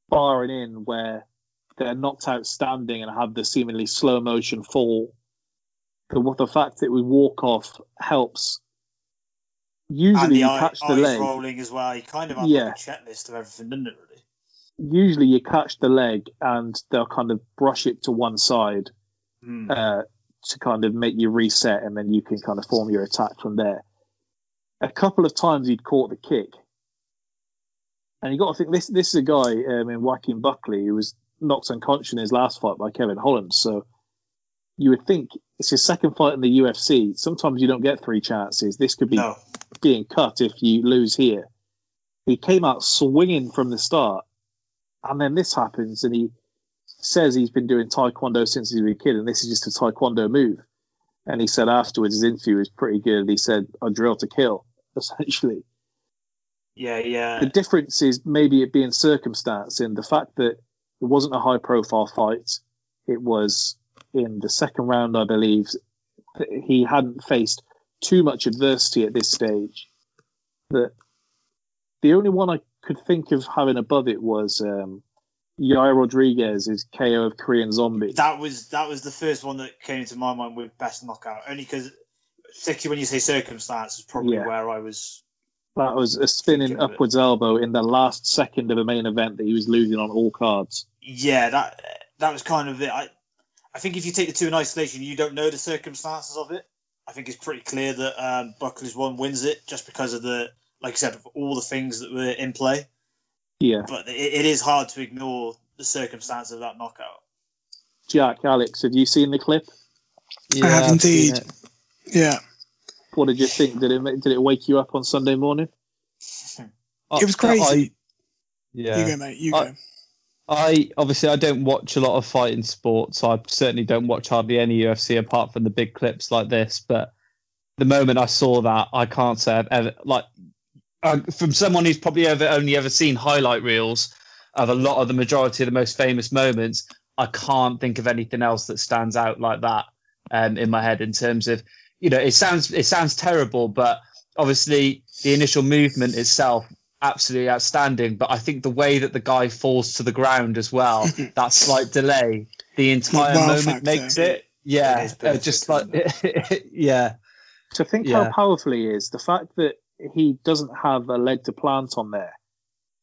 barring in where they're knocked out standing and have the seemingly slow motion fall. The, what the fact that we walk off helps. and Usually the you eye, catch the leg. rolling as well. You kind of have Yeah. like a checklist of everything, doesn't it? Really? Usually you catch the leg and they'll kind of brush it to one side Hmm. uh, to kind of make you reset, and then you can kind of form your attack from there. A couple of times he'd caught the kick, and you got to think this this is a guy um, in Joaquin Buckley who was knocked unconscious in his last fight by Kevin Holland. So you would think it's his second fight in the UFC. Sometimes you don't get three chances. This could be No. being cut if you lose here. He came out swinging from the start, and then this happens, and he says he's been doing taekwondo since he was a kid, and this is just a taekwondo move. And he said afterwards his interview was pretty good. He said, "I drill to kill," (laughs) essentially. Yeah, yeah. The difference is maybe it being circumstance in the fact that it wasn't a high profile fight. It was in the second round, I believe. He hadn't faced too much adversity at this stage. That the only one I could think of having above it was um, Yair Rodriguez's KO of Korean Zombie. That was that was the first one that came to my mind with best knockout. Only because, particularly when you say circumstance, is probably Yeah. where I was. That was a spinning upwards elbow in the last second of a main event that he was losing on all cards. Yeah, that that was kind of it. I I think if you take the two in isolation, you don't know the circumstances of it. I think it's pretty clear that um, Buckley's one wins it just because of the, like I said, of all the things that were in play. Yeah. But it, it is hard to ignore the circumstance of that knockout. Jack, Alex, have you seen the clip? I have indeed. Yeah. What did you think? Did it did it wake you up on Sunday morning? It was crazy. Yeah. You go, mate. You I- go. I obviously I don't watch a lot of fighting sports, I certainly don't watch hardly any UFC apart from the big clips like this. But the moment I saw that, I can't say I've ever like uh, from someone who's probably ever only ever seen highlight reels of a lot of the majority of the most famous moments. I can't think of anything else that stands out like that um, in my head in terms of you know it sounds it sounds terrible, but obviously the initial movement itself absolutely outstanding. But I think the way that the guy falls to the ground as well, (laughs) that slight delay, the entire wow moment factor. makes it. Yeah, It is uh, perfect, just like (laughs) yeah, To think Yeah. how powerful he is, the fact that he doesn't have a leg to plant on there,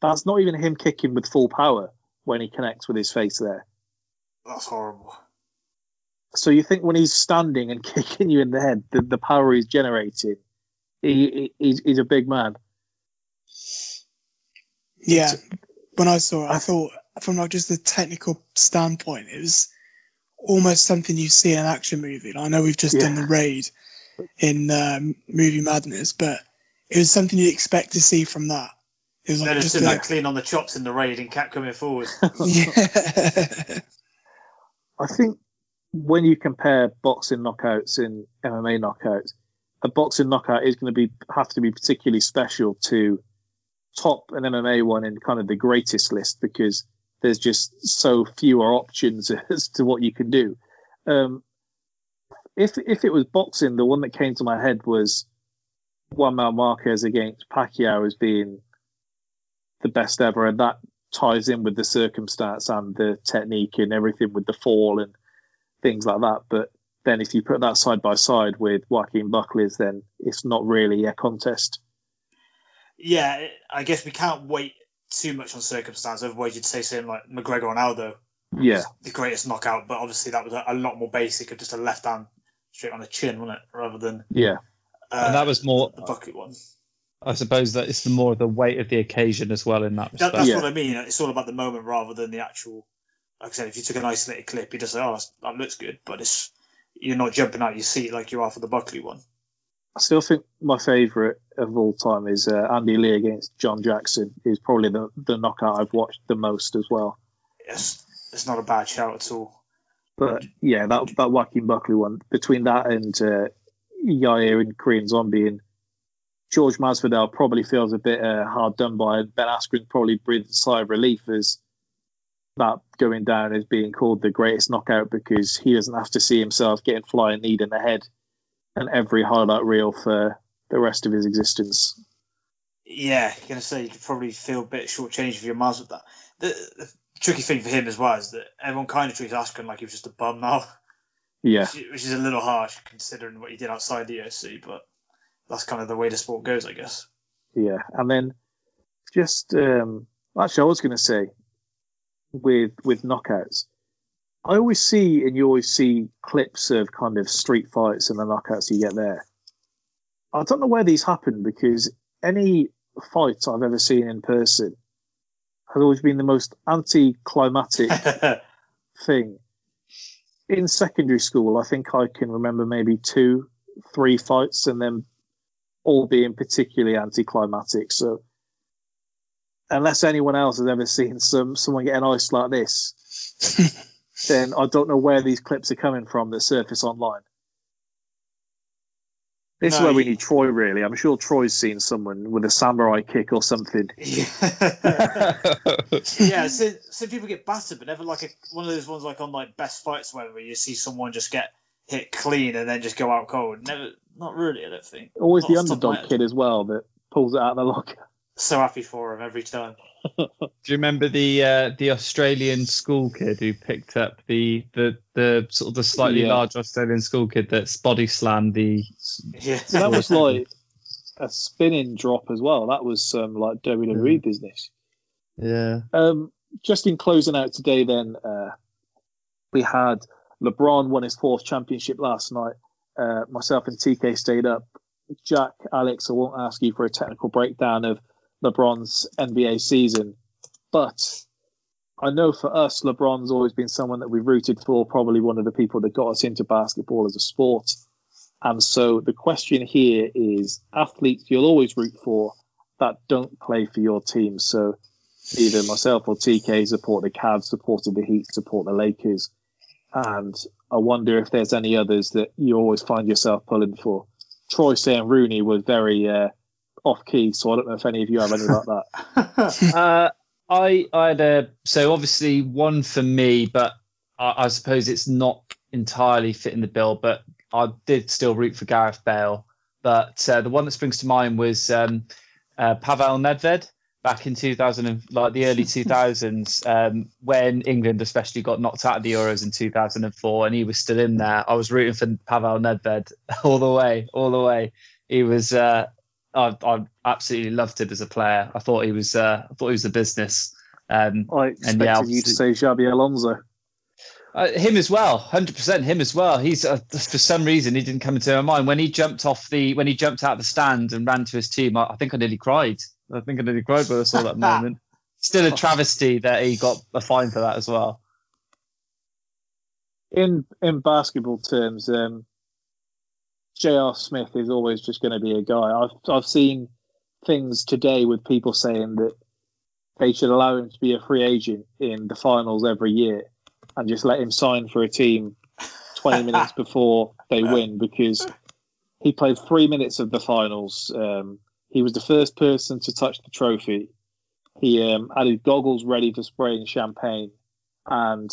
that's not even him kicking with full power when he connects with his face there. That's horrible. So you think when he's standing and (laughs) kicking you in the head, the, the power he's generating, he, he, he's, he's a big man. Yeah. When I saw it, I thought from like just the technical standpoint, it was almost something you see in an action movie. Like, I know we've just done the raid, in um, Movie Madness, but it was something you'd expect to see from that. It was like just stood like clean on the chops in the raid and kept coming forward. (laughs) (laughs) yeah. I think when you compare boxing knockouts and MMA knockouts, a boxing knockout is going to be have to be particularly special to top an MMA one in kind of the greatest list because there's just so fewer options (laughs) as to what you can do. Um, if if it was boxing, the one that came to my head was Juan Mal Marquez against Pacquiao as being the best ever, and that ties in with the circumstance and the technique and everything with the fall and things like that. But then if you put that side by side with Joaquin Buckley's, then it's not really a contest. Yeah, I guess we can't wait too much on circumstance. Otherwise, you'd say something like McGregor and Aldo, Yeah, the greatest knockout. But obviously, that was a, a lot more basic of just a left hand straight on the chin, wasn't it? Rather than yeah. uh, and that was more. the Buckley one. I suppose that it's the more of the weight of the occasion as well in that That, that's Yeah. what I mean. It's all about the moment rather than the actual. Like I said, if you took an isolated clip, you'd just say, "Oh, that looks good," but it's you're not jumping out your seat like you are for the Buckley one. I still think my favourite of all time is uh, Andy Lee against John Jackson. Is probably the, the knockout I've watched the most as well. It's it's not a bad shout at all. But yeah, that that Joaquin Buckley one between that and uh, Yair and Korean Zombie and George Masvidal probably feels a bit uh, hard done by. And Ben Askren probably breathed a sigh of relief as that going down as being called the greatest knockout because he doesn't have to see himself getting flying knee in the head and every highlight reel for the rest of his existence. Yeah, you're gonna say you could probably feel a bit shortchanged for your miles with that. The, the tricky thing for him as well is that everyone kind of treats Askren like he was just a bum now, Yeah, which, which is a little harsh considering what he did outside the UFC. But that's kind of the way the sport goes, I guess. yeah. And then just um, actually, I was going to say with with knockouts, I always see and you always see clips of kind of street fights and the knockouts you get there. I don't know where these happen because any fight I've ever seen in person has always been the most anticlimactic (laughs) thing. In secondary school, I think I can remember maybe two, three fights, and then all being particularly anticlimactic. So, unless anyone else has ever seen some someone get an ice like this, (laughs) then I don't know where these clips are coming from that surface online. This is No, where we need Troy, really. I'm sure Troy's seen someone with a samurai kick or something. (laughs) yeah, so, so people get battered, but never like a, one of those ones like on like best fights where you see someone just get hit clean and then just go out cold. Never, not really. I don't think. Always Not the off top of my underdog kid as well that pulls it out of the locker. So happy for him every time. Do you remember the uh, the Australian school kid who picked up the the, the sort of the slightly Yeah. larger Australian school kid that's body slammed the Yeah, So that was like a spinning drop as well. That was some like WWE business. yeah Um, just in closing out today, then uh, we had LeBron won his fourth championship last night. Uh, myself and TK stayed up. Jack, Alex, I won't ask you for a technical breakdown of LeBron's NBA season, but I know for us, LeBron's always been someone that we've rooted for, probably one of the people that got us into basketball as a sport. And so the question here is athletes you'll always root for that don't play for your team. So either myself or TK support the Cavs, supported the Heat, support the Lakers. And I wonder if there's any others that you always find yourself pulling for. Troy saying Rooney was very uh, off key, so I don't know if any of you have any like that. (laughs) uh, I I had a so obviously one for me, but I, I suppose it's not entirely fitting the bill. But I did still root for Gareth Bale. But uh, the one that springs to mind was um, uh, Pavel Nedved back in 2000, like the early 2000s, (laughs) um, when England especially got knocked out of the Euros in 2004, and he was still in there. I was rooting for Pavel Nedved (laughs) all the way, all the way. He was. Uh, I, I absolutely loved him as a player. I thought he was. Uh, I thought he was a business. Um, I expected you to say Xabi Alonso. uh, him as well, hundred percent. Him as well. He's uh, for some reason he didn't come into my mind when he jumped off the when he jumped out the stand and ran to his team. I, I think I nearly cried. I think I nearly cried when I saw that moment. (laughs) Still a travesty that he got a fine for that as well. In in basketball terms, um, J.R. Smith is always just going to be a guy. I've I've seen things today with people saying that they should allow him to be a free agent in the finals every year and just let him sign for a team 20 (laughs) minutes before they win because he played three minutes of the finals. Um, he was the first person to touch the trophy. He um, had his goggles ready for spraying champagne, and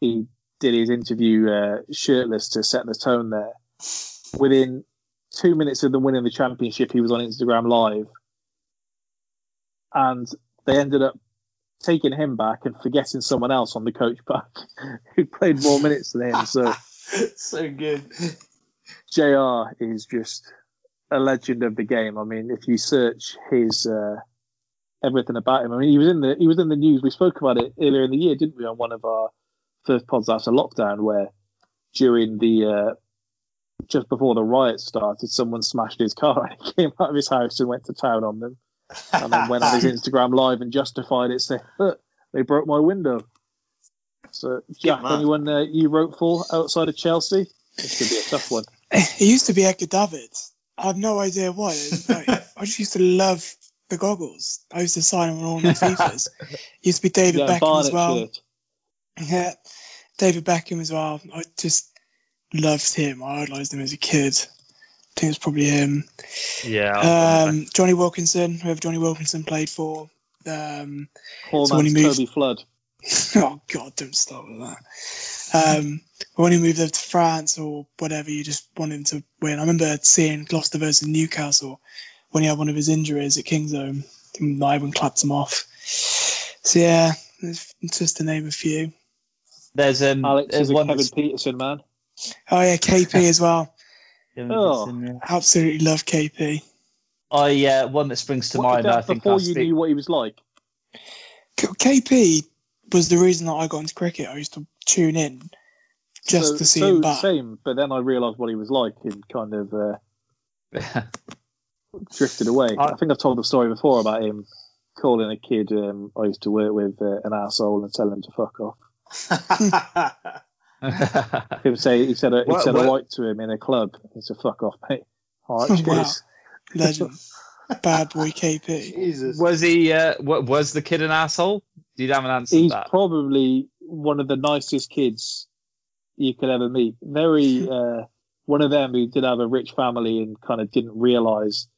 he did his interview uh, shirtless to set the tone there. Within two minutes of them winning the championship, he was on Instagram Live, and they ended up taking him back and forgetting someone else on the coach back (laughs) who played more minutes than him. So, (laughs) so good. Jr. is just a legend of the game. I mean, if you search his uh, everything about him, I mean, he was in the he was in the news. We spoke about it earlier in the year, didn't we, on one of our first pods after lockdown, where during the uh, just before the riot started, someone smashed his car (laughs) and he came out of his house and went to town on them, and then went on his (laughs) Instagram live and justified it, saying, "Look, they broke my window." So, Jack, man. anyone uh, you wrote for outside of Chelsea? This could be a tough one. (laughs) It used to be Edgar Davids. I have no idea why. Like, I just used to love the goggles. I used to sign them on all my FIFAs. used to be David Yeah, Beckham as well. shirt. Yeah, David Beckham as well. I just loved him. I idolised him as a kid. I think it was probably him. Yeah. Um, Jonny Wilkinson, whoever Jonny Wilkinson played for. Um, Poor So when he man's moved- Toby Flood. (laughs) oh God, don't start with that. Um, but when he moved over to France or whatever, you just want him to win. I remember seeing Gloucester versus Newcastle when he had one of his injuries at Kingsholm. and Ivan clapped him off. So yeah, it's just to name a few. There's um, Alex there's is a one Kevin Pietersen man. Oh yeah, KP as well. Oh. Absolutely love KP. I uh, one that springs to What, mind. that I think before you speak- knew what he was like. KP was the reason that I got into cricket. I used to tune in just so, to see so him bat. Same, but then I realised what he was like and kind of uh, (laughs) drifted away. I, think I've told the story before about him calling a kid um, I used to work with uh, an asshole and telling him to fuck off. (laughs) (laughs) (laughs) He would say he said a, he What- said a what- white to him in a club. He said fuck off, mate. (laughs) All right, Wow. Legend. (laughs) Bad boy KP. Jesus. was he? Uh, wa- was the kid an asshole? Do you have an answer He's that? probably one of the nicest kids you could ever meet. Very uh, one of them who did have a rich family and kind of didn't realise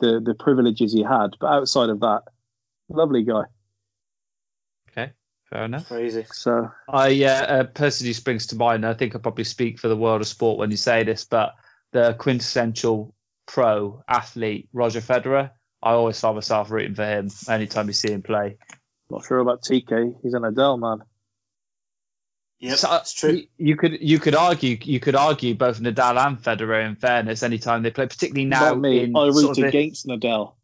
the the privileges he had. But outside of that, lovely guy. Okay, fair enough. Crazy. So I uh, a person who springs to mind. I think I probably speak for the world of sport when you say this, but the quintessential pro athlete Roger Federer. I always find myself rooting for him anytime you see him play. not sure about TK. He's a Nadal man. Yep, So, uh, it's true. You, you could you could argue you could argue both Nadal and Federer. In fairness, anytime they play, particularly now Not me. in I root sort of the- against Nadal.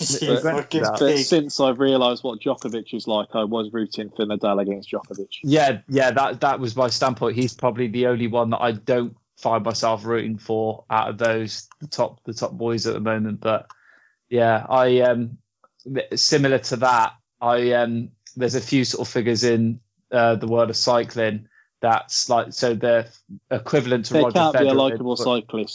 You but- fucking but But since I've realised what Djokovic is like, I was rooting for Nadal against Djokovic. Yeah, yeah, that that was my standpoint. He's probably the only one that I don't find myself rooting for out of those the top the top boys at the moment. But yeah, I um similar to that. I um there's a few sort of figures in uh, the world of cycling that's like so they're equivalent to There Roger can't be a likable likeable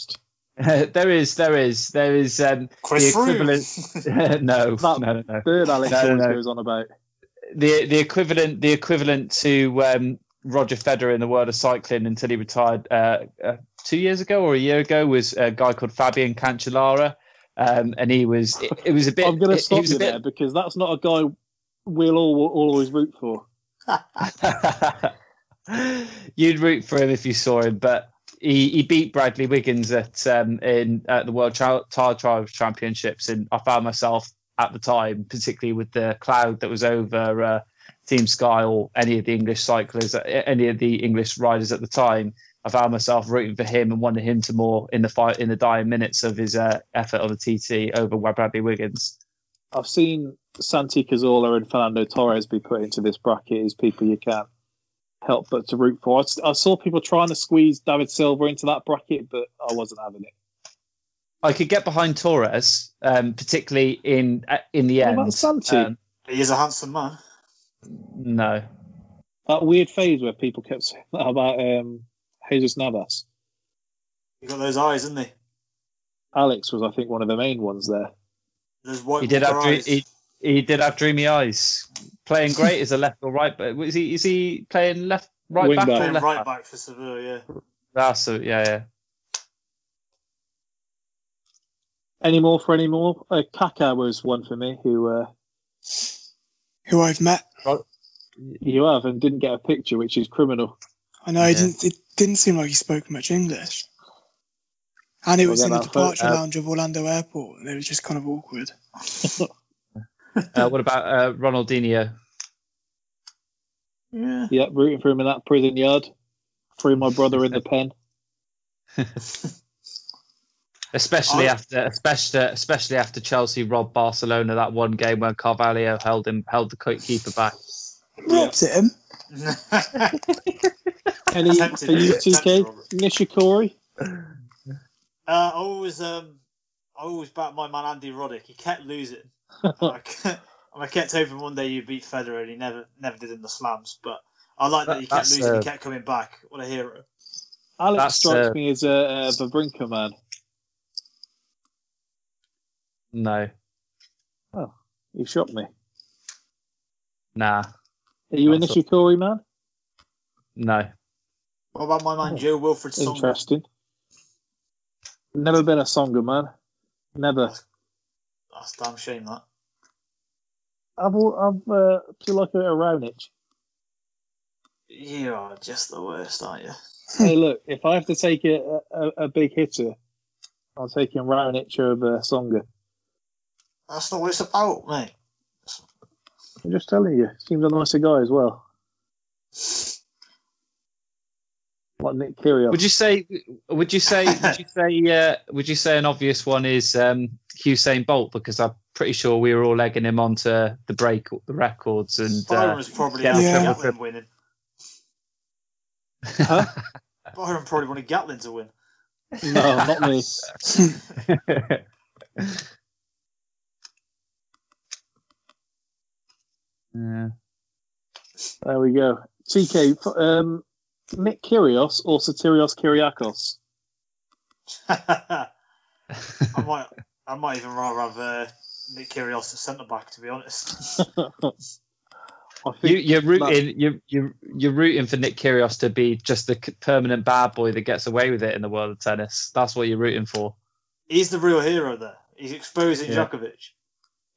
but- (laughs) there is, there is, there is um, Chris the equivalent. (laughs) No, (laughs) That no, no, no. Third Alex No, no, always no. goes on about. the the equivalent the equivalent to um, Roger Federer in the world of cycling until he retired uh, uh, two years ago or a year ago was a guy called Fabian Cancellara, um, and he was it, it was a bit. I'm going to it- he stop you bit- there because that's not a guy we'll all will always root for. You'd root for him if you saw him, but he, he beat Bradley Wiggins at um, in at the World Tar Tribes Championships, and I found myself at the time, particularly with the cloud that was over uh, Team Sky or any of the English cyclists, uh, any of the English riders at the time. I found myself rooting for him and wanting him to more in the fight in the dying minutes of his uh, effort on the TT over Bradley Wiggins. I've seen Santi Cazorla and Fernando Torres be put into this bracket as people you can't help but to root for. I saw people trying to squeeze David Silva into that bracket, but I wasn't having it. I could get behind Torres, um, particularly in uh, in the What end. about Santi? Um, He is a handsome man. no, That weird phase where people kept saying that about um, Jesus Navas. You got those eyes, isn't he? Alex was, I think, one of the main ones there. Those white He did have Walker eyes. he, he did have dreamy eyes. Playing great as a left or right, but is he is he playing left right Wing back back. or left right back? back for Seville, yeah. That's a, yeah yeah. Any more for any more? Uh, Kaka was one for me who uh, Who I've met. you have and didn't get a picture, which is criminal. I know he Yeah. didn't. It didn't seem like he spoke much English. And it was in the that photo- departure uh, lounge of Orlando Airport, and it was just kind of awkward. (laughs) Uh, what about uh, Ronaldinho? Yeah. Yeah, rooting for him in that prison yard. Threw my brother in the (laughs) pen. (laughs) Especially I- after, especially especially after Chelsea robbed Barcelona that one game when Carvalho held him held the co- keeper back. Robbed him. (laughs) Any Attempted- for you, TK? Nishikori? Uh, I always um, I always back my man Andy Roddick. He kept losing. (laughs) I kept, I kept hoping one day you'd beat Federer, and he never never did in the slams. But I like that he kept losing. uh, he kept coming back. What a hero! Alex That's, strikes uh, me as a, a Wawrinka man. No, Oh, You shocked me. nah, Are you a That's a- man? no. What about my man Jo-Wilfried Tsonga? Interesting. Never been a Tsonga man. Never. That's a damn shame that. I've, I've uh, feel like a Raonic. You are just the worst, aren't you? hey, (laughs) look, if I have to take a, a, a big hitter, I'm taking Raonic over Tsonga. That's not what it's about, mate. I'm just telling you, seems a nicer guy as well. (laughs) Like Nick Kyrgios. Would you say? Would you say? Would you say? (laughs) Uh, would you say an obvious one is um, Usain Bolt? Because I'm pretty sure we were all egging him onto the break, the records, and Byron uh, was probably yeah, after yeah. Gatlin winning. (laughs) Byron probably wanted Gatlin to win. No, not me. (laughs) yeah. There we go. TK, um, Nick Kyrgios or Sotirios Kyrgiakos? (laughs) I (laughs) might, I might even rather have uh, Nick Kyrgios as centre back, to be honest. (laughs) You, you're rooting. You you you're rooting for Nick Kyrgios to be just the permanent bad boy that gets away with it in the world of tennis. That's what you're rooting for. He's the real hero there. He's exposing Yeah. Djokovic.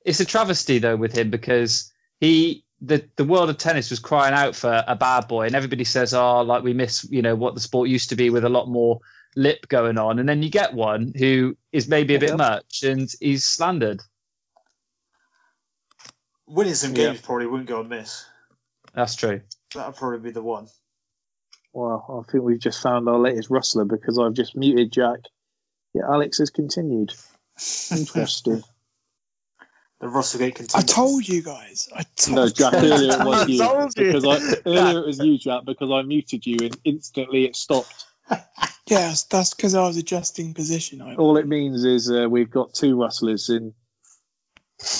It's a travesty though with him because he the the world of tennis was crying out for a bad boy, and everybody says, "Oh, like we miss you know what the sport used to be with a lot more lip going on," and then you get one who is maybe a bit Yeah. much and he's slandered. Winning some Yeah. games probably wouldn't go amiss. That's true. That'd probably be the one. Well, I think we've just found our latest rustler because I've just muted Jack. Yeah, Alex has continued. (laughs) Interesting. The Russellgate I told you guys. I told no, Jack, earlier it (laughs) was I you. told you. Because I, earlier it was you, Jack, because I muted you and instantly it stopped. (laughs) Yes, that's because I was adjusting position. I, All it means is uh, we've got two rustlers in.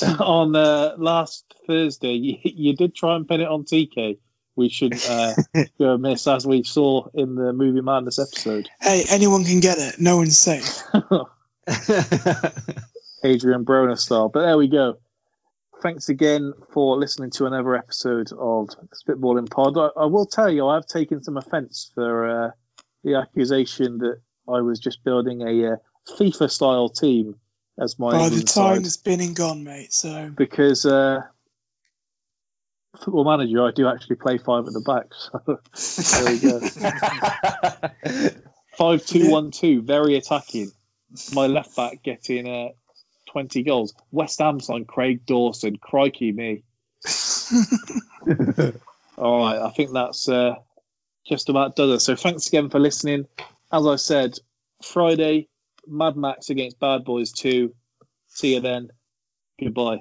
(laughs) on uh, last Thursday, you, you did try and pin it on TK. We should uh, go amiss, as we saw in the Movie Madness episode. hey, anyone can get it. No one's safe. Adrien Broner style. But there we go. Thanks again for listening to another episode of Spitballing Pod. I, I will tell you, I've taken some offence for uh, the accusation that I was just building a uh, FIFA style team as my By the time side it's been and gone, mate. So because uh, football manager, I do actually play five at the back. So (laughs) there we go. (laughs) Five two one two, very attacking. My left back getting uh, twenty goals. West Ham signed Craig Dawson. Crikey me. (laughs) All right, I think that's uh, just about does it. So thanks again for listening. As I said, Friday, Mad Max against Bad Boys 2. See you then. Goodbye.